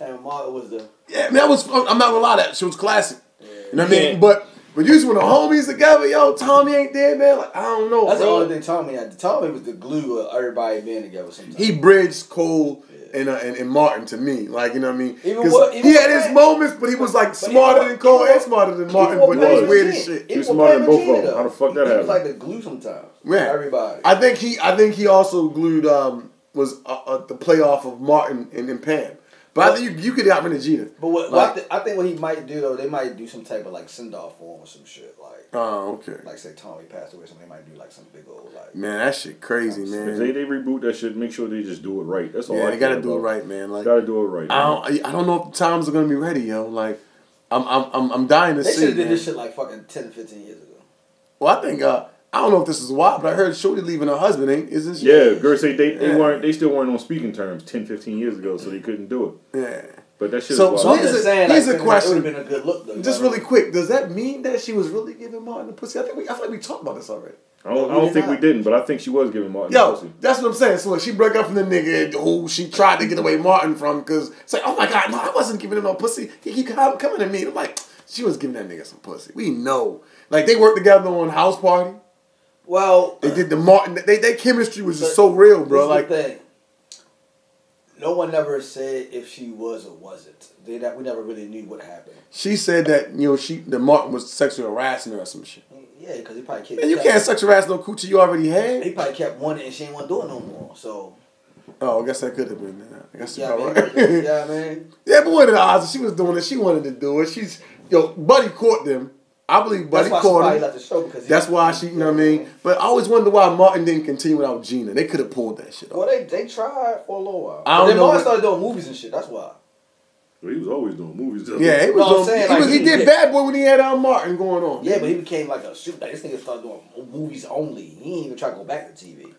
And Martin was the. Yeah, man, that was. I'm not gonna lie, that shit was classic. You know what I mean? Yeah. But but usually when the homies together, yo, Tommy ain't there, man. Like I don't know, That's the bro. only thing Tommy had. Tommy was the glue of everybody being together. Sometimes. he bridged Cole and, uh, and and Martin to me. Like you know what I mean? Even what- even he had his moments, but he was like smarter even than Cole and smarter than Martin. But it was weird as shit. Even was smarter than both of them. How the fuck that he, He was like the glue sometimes. Yeah. Everybody. I think he I think he also glued um was uh, uh, the playoff of Martin and, and Pam. But I think you, you could get rid of Jeter. but what, Like- what I, th- I think what he might do though, they might do some type of like send off for him or some shit. Like, Oh, okay. like say Tommy passed away, so they might do like some big old like. Man, that shit crazy, If they, man. they reboot that shit, make sure they just do it right. That's all. Yeah, I they gotta care do it right, man. Like Gotta do it right. I don't I don't know if the times are gonna be ready, yo. Like I'm I'm I'm, I'm dying to They see. should have did this shit like fucking 10, 15 years ago. Well, I think uh I don't know if this is why, but I heard Shorty leaving her husband, ain't isn't she? Yeah, girls say they, they Yeah. weren't they still weren't on speaking terms 10, 15 years ago, so they couldn't do it. Yeah. But that shit So- is so wild. I'm here's a- saying, here's like, a question. Have been a good look though. Just know? really quick, does that mean that she was really giving Martin the pussy? I think we I feel like we talked about this already. I don't, I don't did think we didn't, but I think she was giving Martin Yo, pussy. that's what I'm saying. So like, she broke up from the nigga who she tried to get away Martin from because it's like, oh my god, no, I wasn't giving him no pussy. He keep coming to me. I'm like, she was giving that nigga some pussy. We know. Like they worked together on House Party. Well, They did the Martin. They they chemistry was just so real, bro. Like the thing. No one ever said if she was or wasn't. They that we never really knew what happened. she said that you know she the Martin was sexually harassing her or some shit. Mm, yeah, because he probably kept. Man, you can't sexually harass no coochie you already had. He probably kept wanting and she ain't want to do it no more. So Oh, I guess that could have been. that. I guess yeah, man, right. yeah, man. Yeah, but what are the odds? She was doing it. She wanted to do it. She's yo, Buddy caught them. I believe Buddy That's why she caught left the show because That's why she, you know what I mean. But I always wonder why Martin didn't continue without Gina. They could have pulled that shit Well, off. they they tried for a little while. I But don't then know, Martin started doing movies and shit. That's why. But he was always doing movies. Yeah, he was. No, I'm doing- saying, he, like, was he he- did he- Bad Boy when he had um, Martin going on. Yeah, but he became like a super. Like, this nigga started doing movies only. He ain't even try to go back to TV.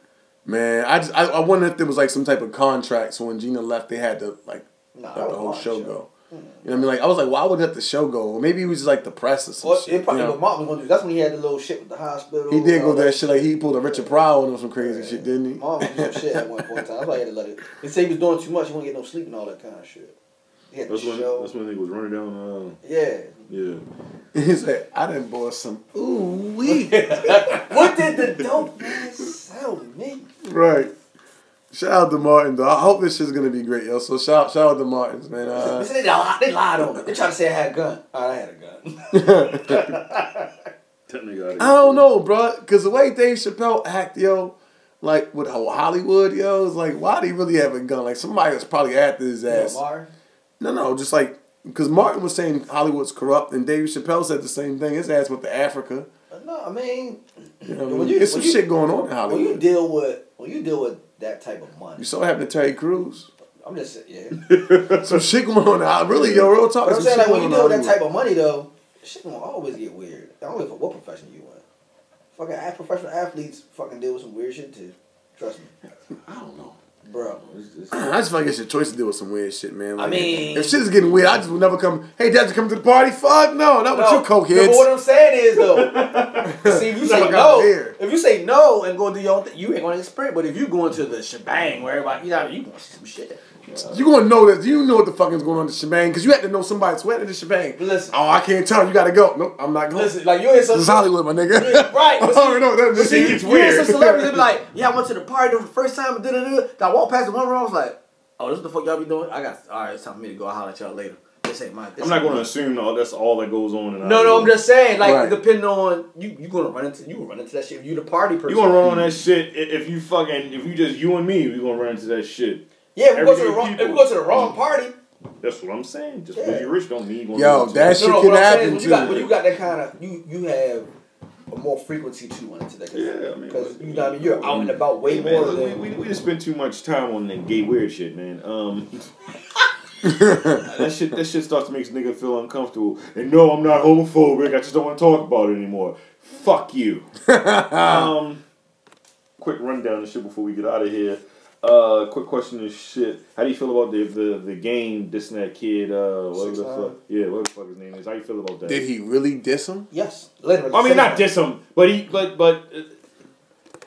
Man, I just I, I wonder if there was like some type of contract. So when Gina left, they had to like Nah, let the whole show show. go. You know what I mean? Like I was like, why would let the show go? Or maybe it was just like the press or some Well, shit. it probably you know? what Martin was gonna do. That's when he had the little shit with the hospital. He did go all that shit like he pulled a Richard Pryor on him some crazy shit, didn't he? Martin was some shit at one point in time. That's why he had to let it. He said he was doing too much. He wouldn't get no sleep and all that kind of shit. He had That's the when show. that's when he was running down. Uh, yeah. yeah, He said, I didn't bought some ooh wee. What did the dope man sell me? right. Shout out to Martin though. I hope this shit's gonna be great, yo. So shout shout out to Martins, man. They Uh, said they lied, they lied on me. They tried to say I had a gun. All right, I had a gun. I don't know, bro, because the way Dave Chappelle act, yo, like with Hollywood, yo, is like, why do he really have a gun? Like somebody was probably after his ass. Lamar. No, no, just like because Martin was saying Hollywood's corrupt, and Dave Chappelle said the same thing. His ass went to Africa. No, I mean, You know, what I When mean? you- there's some you- shit going on in Hollywood. when you deal with when you deal with that type of money, You saw what happened to Terry Crews. I'm just saying, yeah. Some shit going on. Now. Really, yo, real talk. But I'm saying like when you going deal with that type of money though, shit gonna always get weird. I don't give a what profession you in. Fucking professional athletes fucking deal with some weird shit too. Trust me, I don't know. Bro. I just feel like it's your choice to deal with some weird shit, man. Like, mean- if shit is getting weird, I just would never come. Hey, Dad, you come to the party? Fuck no, not with you no, but what I'm saying is though, see if you say no, if you say no and go do your own thing, you ain't gonna experience. But if you go into the shebang where everybody, you know, you gonna see some shit. You gonna know that you know what the fuck is going on in the shebang because you have to know somebody's sweating the shebang. Listen. oh, I can't tell. You gotta go. Nope, I'm not going. Listen, like you hear some this is Hollywood, my nigga. Yeah, right. I But see, already know that. but see, This shit gets you hear some celebrities they be like, "Yeah, I went to the party the first time." Da, da, da, da. I walked past the one room. I was like, "Oh, this is the fuck y'all be doing." I got all right. It's time for me to go. I'll holler at y'all later. This ain't mine. This I'm not going to assume no, that's all that goes on. In No, no, Hollywood. I'm just saying, like, Right. depending on you, you gonna run into you gonna run into that shit. If you the party person, You gonna run on that shit if you fucking if you just you and me, we gonna run into that shit. Yeah, if we go to the everyday wrong, if we go to the wrong party, That's what I'm saying. Just Yeah. because you're rich don't mean you gonna. Yo, run into that shit no, no, can what I'm saying happen is when you got when you got that kind of you you have a more frequency too into that. Yeah, I mean, because you know what I mean. You're out and about way Hey, man, more look, than. we, we, we just spend too much time on that gay weird shit, man. Um, that shit that shit starts to make a nigga feel uncomfortable. And no, I'm not homophobic. I just don't want to talk about it anymore. Fuck you. um, quick rundown of shit before we get out of here. Uh, quick question and shit. How do you feel about the the, the game dissing that kid? Uh, whatever the fuck. Yeah, whatever the fuck his name is. How you feel about that? Did he really diss him? Yes, literally. I mean, not thing. diss him, but he, but but uh,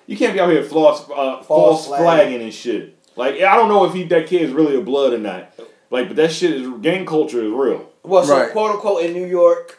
you can't be out here false, uh, false False flag. flagging and shit. Like I don't know if he that kid is really a blood or not. Like, but that shit is gang culture is real. Well, so Right. quote unquote in New York.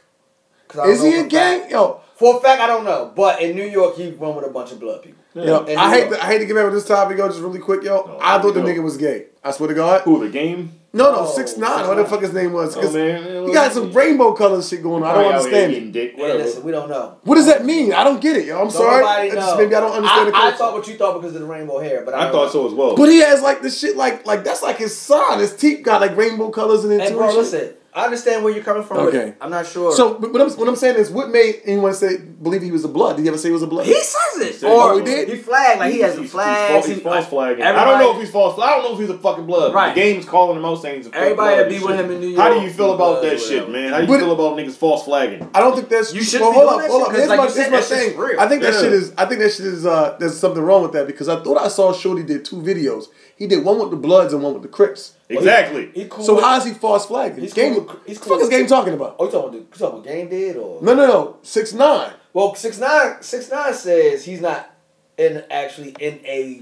'cause I don't Is know he for a gang? fact- Yo, For a fact, I don't know. But in New York, he run with a bunch of blood people. Yo, In I hate York. to, I hate to get back with this topic, yo, just really quick, yo. No, I thought the nigga was gay. I swear to God. Who the game? No, no, Oh, six nine. What the 6ix9ine. fuck his name was? Oh 'Cause man, he got some rainbow color shit going on. I don't understand it. Dick, Hey, listen, we don't know. What does that mean? I don't get it, yo. I'm sorry. Nobody I just, know. maybe I don't understand the I, I thought what you thought because of the rainbow hair, but I, I thought know. so as well. But he has like the shit, like like that's like his son. His teeth got like rainbow colors in it Hey, bro, listen. I understand where you're coming from. Okay. it. I'm not sure. So but what I'm what I'm saying is, what made anyone say believe he was a blood? Did he ever say he was a blood? he says it. said or he did? He flagged like he has the He's- flags. He's, he- false, he's false flagging. I don't know if he's false. I don't know if he's a fucking blood. Right. The game's calling him out saying he's a fucking Everybody blood that be with shit. him in New York. How do you feel about that or shit, man? How do you But- feel about niggas false flagging? I don't think that's. You should well, be hold up, hold shit, up. 'cause Here's like my, you said, here's my thing. real. I think that shit is. I think that shit is. Uh, there's something wrong with that because I thought I saw Shorty did two videos. He did one with the Bloods and one with the Crips. Exactly. He cool So with- how is he false flagging? He's game. cool with- he's the fuck is game talking about? Oh, you talking about the, you talking about game did or No, no, no. Six nine. Well, six nine six nine says he's not in actually in a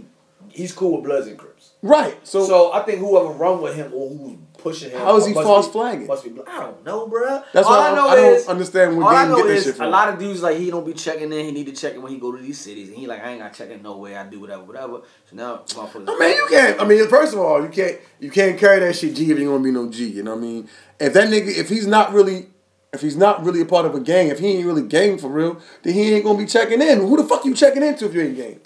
he's cool with Bloods and Crips. Right. So, So, I think whoever run with him or who's pushing him. How is he false be- flagging? Must be. I don't know, bruh. that's all I know I, is don't understand I game know get that is shit from. a lot of dudes like he don't be checking in. He need to check in when he go to these cities, and he like I ain't got to check in nowhere. I do whatever, whatever. So now. I mean, you can't. I mean, first of all, you can't. You can't carry that shit G if you gonna be no G. You know what I mean? If that nigga, if he's not really, if he's not really a part of a gang, if he ain't really gang for real, then he ain't gonna be checking in. Who the fuck you checking into if you ain't gang?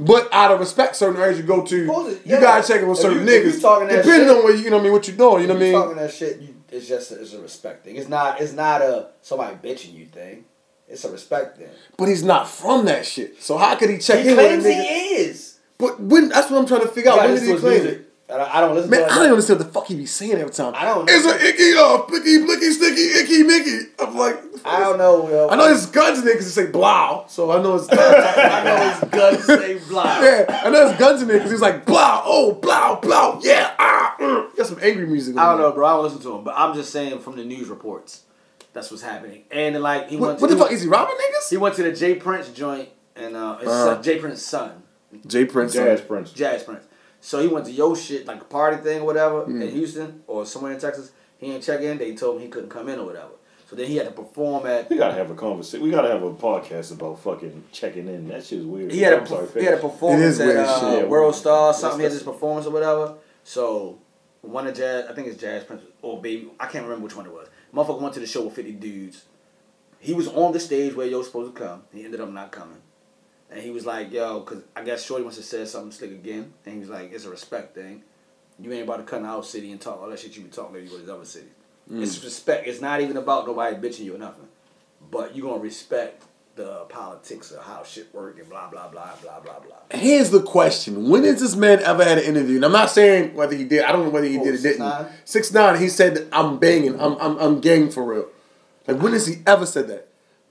But out of respect, certain areas you go to, you yeah. gotta check in with If certain you- niggas. talking Depending shit- on what you, you know what I mean, what you doing. You know what I mean? talking that shit. You, it's just a, it's a respect thing. It's not. It's not a somebody bitching you thing. It's a respect thing. But he's not from that shit. So how could he check he in with a claims he is. But when that's what I'm trying to figure out. When did he claim it? I, don't listen Man, to I don't even understand what the fuck he be saying every time. I don't Know. It's know. a icky, uh, blicky, blicky, sticky, icky, micky. I'm like, I don't know. Yo. I know there's guns in there because it say blow, so I know it's guns. I know his guns say block. yeah, I know there's guns in there because he's like blow, oh blow, blow, yeah, ah, mm. got some angry music. I don't on know, bro. I don't listen to him, but I'm just saying from the news reports, that's what's happening. And like he there. went. What, to, what the fuck is he robbing niggas? He went to the J. Prince joint, and uh, his Uh-huh. son, J. Prince's son, J. Prince, Jas Prince. Jas Prince. So he went to yo shit like a party thing or whatever Hmm. in Houston or somewhere in Texas. He ain't check in. They told him he couldn't come in or whatever. So then he had to perform at. We gotta have a conversation. We gotta have a podcast about fucking checking in. That shit's weird. He had a sorry, he had a performance at uh, shit. Yeah, World Star that's- something. He had that's- this performance or whatever. So one of Jazz, I think it's Jas Prince or Baby. I can't remember which one it was. Motherfucker went to the show with fifty dudes. He was on the stage where yo was supposed to come. He ended up not coming. And he was like, yo, because I guess Shorty wants to say something slick again. And he was like, it's a respect thing. You ain't about to come out our city and talk all that shit you be talking to with other cities. Mm. It's respect. It's not even about nobody bitching you or nothing. But you're going to respect the politics of how shit work and blah, blah, blah, blah, blah, blah. Here's the question: When has this man ever had an interview? And I'm not saying whether he did. I don't know whether he Who, did or didn't. 6ix9ine? Six nine. He said, "I'm banging. I'm I'm I'm gang for real." Like when has he ever said that?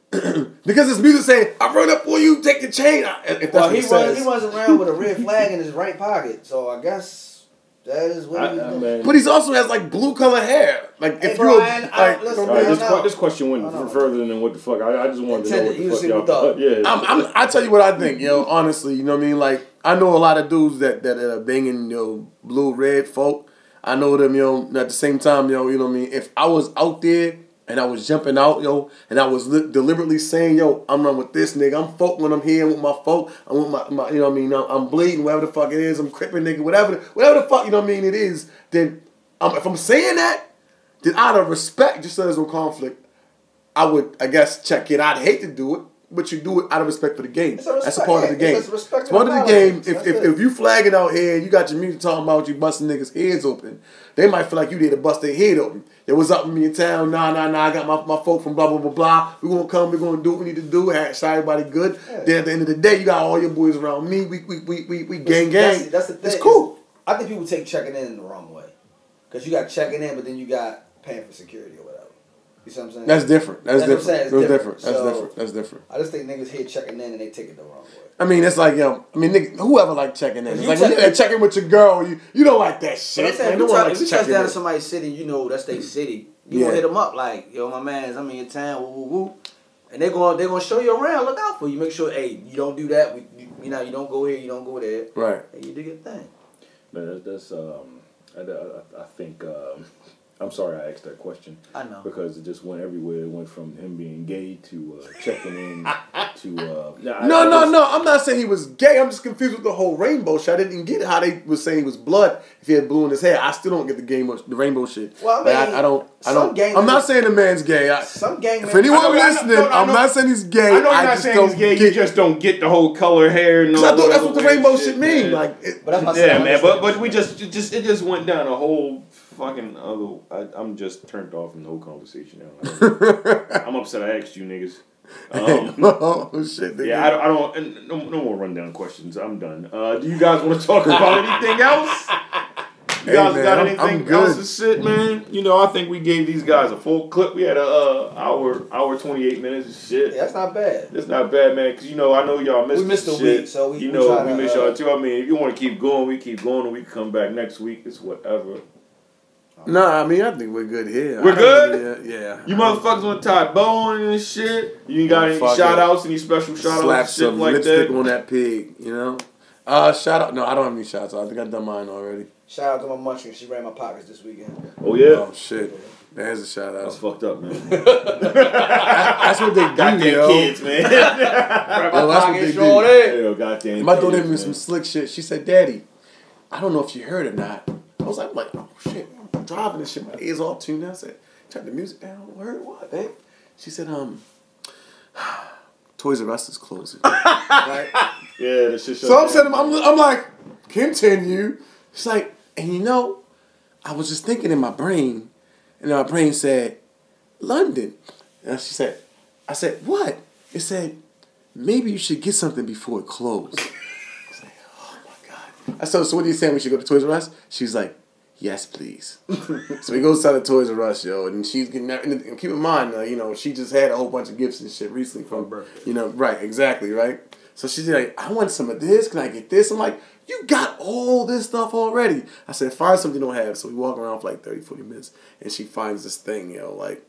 because his music saying, "I run up on you, take the chain." If that's Well, he, he, says. he runs around with a red flag in his right pocket. So I guess that is what I, he's I doing. mean, But he's also has like blue color hair. Like Hey, if Brian, you're I like, listen, all right, this, don't know. que- this question went I don't further than what the fuck. I, I just wanted to know what the You fuck y'all thought. Yeah. I'm, I'm, I tell you what I think, yo. Honestly, you know what I mean. Like I know a lot of dudes that that are banging, yo, blue red folk. I know them, yo. and At the same time, yo, you know what I mean. If I was out there and I was jumping out, yo, and I was li- deliberately saying, yo, I'm running with this nigga. I'm folk when I'm here with my folk. I'm with my, my you know what I mean. I'm, I'm bleeding, whatever the fuck it is. I'm cripping, nigga, whatever, the, whatever the fuck you know what I mean. It is. Then, um, if I'm saying that, then out of respect, just so there's no conflict, I would, I guess, check it. I'd hate to do it, but you do it out of respect for the game. A That's a respect- part of the game. it's respect It's part of the game. If, if, it. if you flagging out here and you got your music talking about you busting niggas' heads open, they might feel like you there to bust their head open. It was up with me in town. Nah, nah, nah. I got my, my folk from blah, blah, blah, blah. we going to come. we going to do what we need to do. Have everybody good. Yeah. Then at the end of the day, you got all your boys around me. We, we, we, we, we gang, That's, gang. that's the thing. It's cool. I think people take checking in the wrong way. Because you got checking in, but then you got paying for security or. You see what I'm saying? That's different. That's, That's what I'm different. saying, it's That's different. different. That's So- different. That's different. I just think niggas here checking in and they take it the wrong way. I mean, it's like yo. I mean, nigga, whoever like checking in. It's You like when check- you're checking with your girl, you you don't like that shit. I'm if you, one touch, likes you touch down in. to somebody's city, you know that's their city. You Yeah. gonna hit them up like, yo, my man's, I'm in your town, woo, woo, woo. And they're gonna they're gonna show you around. Look out for you. Make sure, hey, you don't do that. We, you, you know, you don't go here, you don't go there. Right. And you do your thing. Man, that- that's um, I, I, I think um, I'm sorry I asked that question I know. because it just went everywhere. It went from him being gay to uh, checking in to uh, nah, I- No, I no, just- no. I'm not saying he was gay. I'm just confused with the whole rainbow shit. I didn't get how they was saying he was blood if he had blue in his hair. I still don't get the game the rainbow shit. Well, I Like, mean, I, don't. I don't. gang I'm not saying the man's gay. I, Some gang if anyone know- listening, no, no, I I'm know- not saying he's gay. I know you're I not just saying don't he's gay. get. You just don't get the whole color hair and all Because I thought that's what the rainbow weird shit mean. Like, it, But that's my Yeah, man, but but we just just it just went down a whole fucking other. I, I'm just turned off from the whole conversation now. I don't- I'm upset. I asked you niggas. Um, oh shit. nigga. yeah, I don't. I don't and no, no more rundown questions. I'm done. Uh, do you guys want to talk about anything else? You Hey, guys man, got I'm- anything I'm else to sit, man? You know, I think we gave these guys a full clip. We had a uh, hour, hour twenty eight minutes of shit. Yeah, that's not bad. That's not bad, man, because you know I know y'all missed We missed this a shit. week, so we- you we know we to, miss uh, y'all too. I mean, if you want to keep going, we keep going, and we come back next week. It's whatever. No, I mean I think we're good here. We're I good? really- yeah. You motherfuckers want to tie bone and shit. You ain't got any Fuck shout outs, any special shout outs, shit some like lipstick that. on that pig. You know. Uh, shout out. No, I don't have any shots. I think I've done mine already. Shout out to my munchkin. She ran my pockets this weekend. Oh yeah, Oh shit. There's a shout out. that's out. fucked up, man. That's what they do, Goddamn yo. kids, man. Yo, that's what they do. Yo, goddamn. My daughter kids, gave me some slick shit. She said, "Daddy, I don't know if you heard or not." I was like, like "Oh shit, I'm driving and shit. My ears all tuned." in." I said, "Turn the music down." Heard what, babe? She said, "Um, Toys R Us is closing." right? Yeah, that shit. So I'm saying, I'm, I'm like, continue. She's like, and you know, I was just thinking in my brain, and my brain said, London. And she said, I said, what? It said, maybe you should get something before it closed. I like, oh my God. I said, so what are you saying? We should go to Toys R Us? She's like, yes, please. so we go to the Toys R Us, yo, and she's getting that. And keep in mind, uh, you know, she just had a whole bunch of gifts and shit recently from, you know, right, exactly, right? So she's like, I want some of this. Can I get this? I'm like, you got all this stuff already. I said, find something you don't have. So we walk around for like 30, 40 minutes, and she finds this thing, yo, like,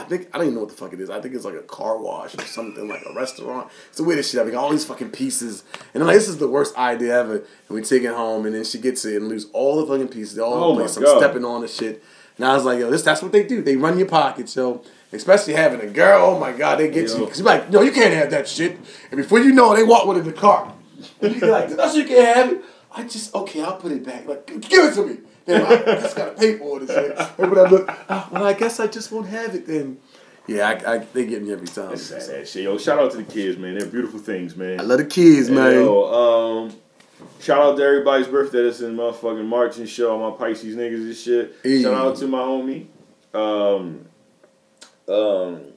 I think, I don't even know what the fuck it is. I think it's like a car wash or something, like a restaurant. It's the weirdest shit. I mean, all these fucking pieces. And I'm like, this is the worst idea ever. And we take it home, and then she gets it and lose all the fucking pieces. All Oh the place. I'm God. stepping on the shit. And I was like, yo, this that's what they do. They run your pockets, yo. Especially having a girl, oh my god, they get Yo. you. Cause you're like, no, you can't have that shit. And before you know it, they walk with it in the car. And you're like, that's what you can't have it. I just okay, I'll put it back. Like, give it to me. Then I just gotta pay for. And shit. And when I look, ah, well, I guess I just won't have it then. Yeah, I, I, they get me every time. That's sad shit. Yo, shout out to the kids, man. They're beautiful things, man. I love the kids, man. Yo, um, shout out to everybody's birthday that's in motherfucking March and shit. All my Pisces niggas and shit. Hey. Shout out to my homie. Um, um,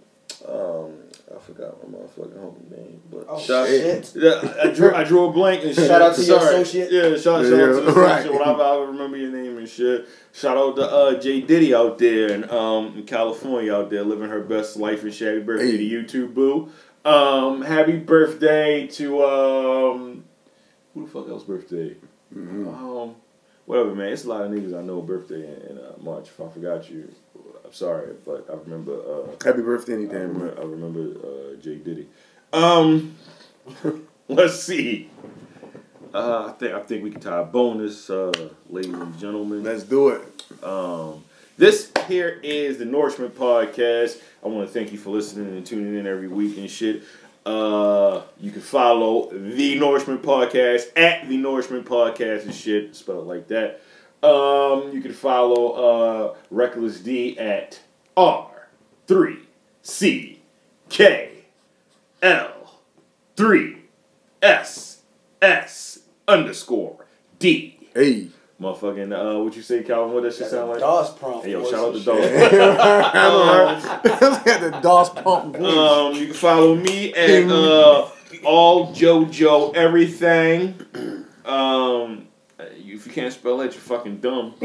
um, I forgot my motherfucking homie name, but Oh, shout, shit. Yeah, I drew I drew a blank and shit. Shout out to your associate. Yeah, shout, shout Yeah, out to the right. associate. Whatever I remember your name and shit. Shout out to uh, Jay Diddy out there in um in California out there living her best life and shit. Happy birthday Hey. to you too, boo. Um, happy birthday to um who the fuck else birthday? Mm-hmm. Um, whatever, man. It's a lot of niggas I know birthday in, in uh, March. If I forgot you, I'm sorry, but I remember. Uh, Happy birthday, I remember, I remember uh, Jake Diddy. Um, let's see. Uh, I think I think we can tie a bonus, uh, ladies and gentlemen. Let's do it. Um, this here is the Nourishment podcast. I want to thank you for listening and tuning in every week and shit. Uh, you can follow the Nourishment podcast at the Nourishment podcast and shit. Spell it like that. Um, you can follow uh, Reckless D at R three C K L three S S underscore D. Hey. Motherfucking, uh, what you say, Calvin? What that shit sound like? DOS prompt. Hey, yo, shout out to shit. Dog. Got the DOS pump voice. um, you can follow me at uh, all JoJo everything. Um, if you can't spell that, you're fucking dumb.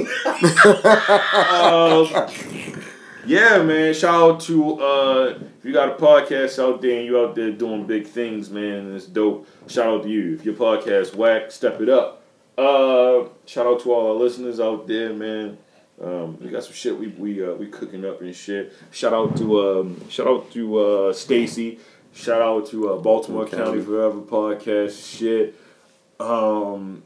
um, yeah, man. Shout out to uh, if you got a podcast out there and you out there doing big things, man, and it's dope. Shout out to you. If your podcast whack, step it up. Uh, shout out to all our listeners out there, man. Um, we got some shit we we uh, we cooking up and shit. Shout out to um, shout out to uh, Stacy. Shout out to uh, Baltimore County. County Forever podcast shit. Um,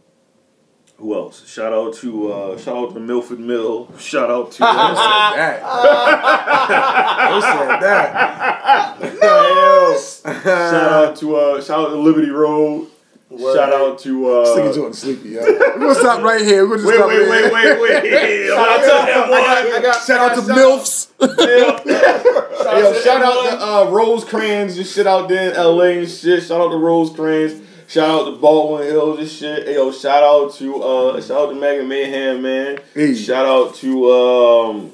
who else? Shout out to uh, shout out to Milford Mill. Shout out to. Who said that? Who said that? shout out to uh, shout out to Liberty Road. Shout out to This nigga uh, Jordan sleepy, yo. We're gonna stop right here. We're gonna wait stop wait right wait here. wait wait. Shout out to that boy. Shout out to MILFs. Yo, shout out to uh, Rosecrans and shit out there in LA and shit. Shout out to Rosecrans. Shout out to Baldwin Hills and shit. Hey, yo, shout out to uh, shout out to Megan Mayhem, man. Hey. Shout out to um,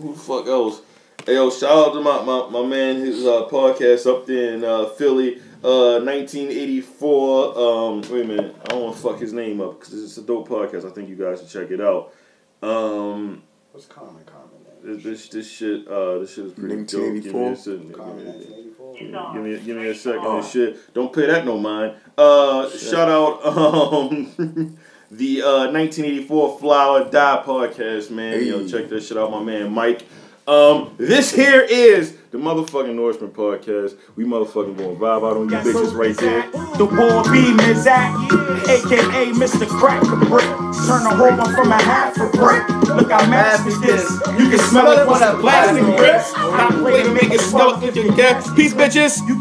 who the fuck else? Hey, yo, shout out to my my, my man, his uh, podcast up there in uh, Philly, uh, 1984. Um, wait a minute, I don't want to fuck his name up because it's a dope podcast. I think you guys should check it out. Um, What's common, common? this this, this shit uh, this shit is pretty dope. Give me a second. Common Give me- 1984. Give me, give me a second and shit. Don't pay that no mind. Uh, shout out um the uh 1984 Flower Die podcast, man. Yo, Hey. check that shit out, my man Mike. Um, this here is the motherfucking Nourishment podcast. We motherfucking going vibe out on you bitches right there. The war be Mizak, aka Mr. Cracker Brick. Turn a homer from a half a brick. Look, I mastered this. You can smell it once the plastic rips. I play to make it skeleton get Peace, bitches.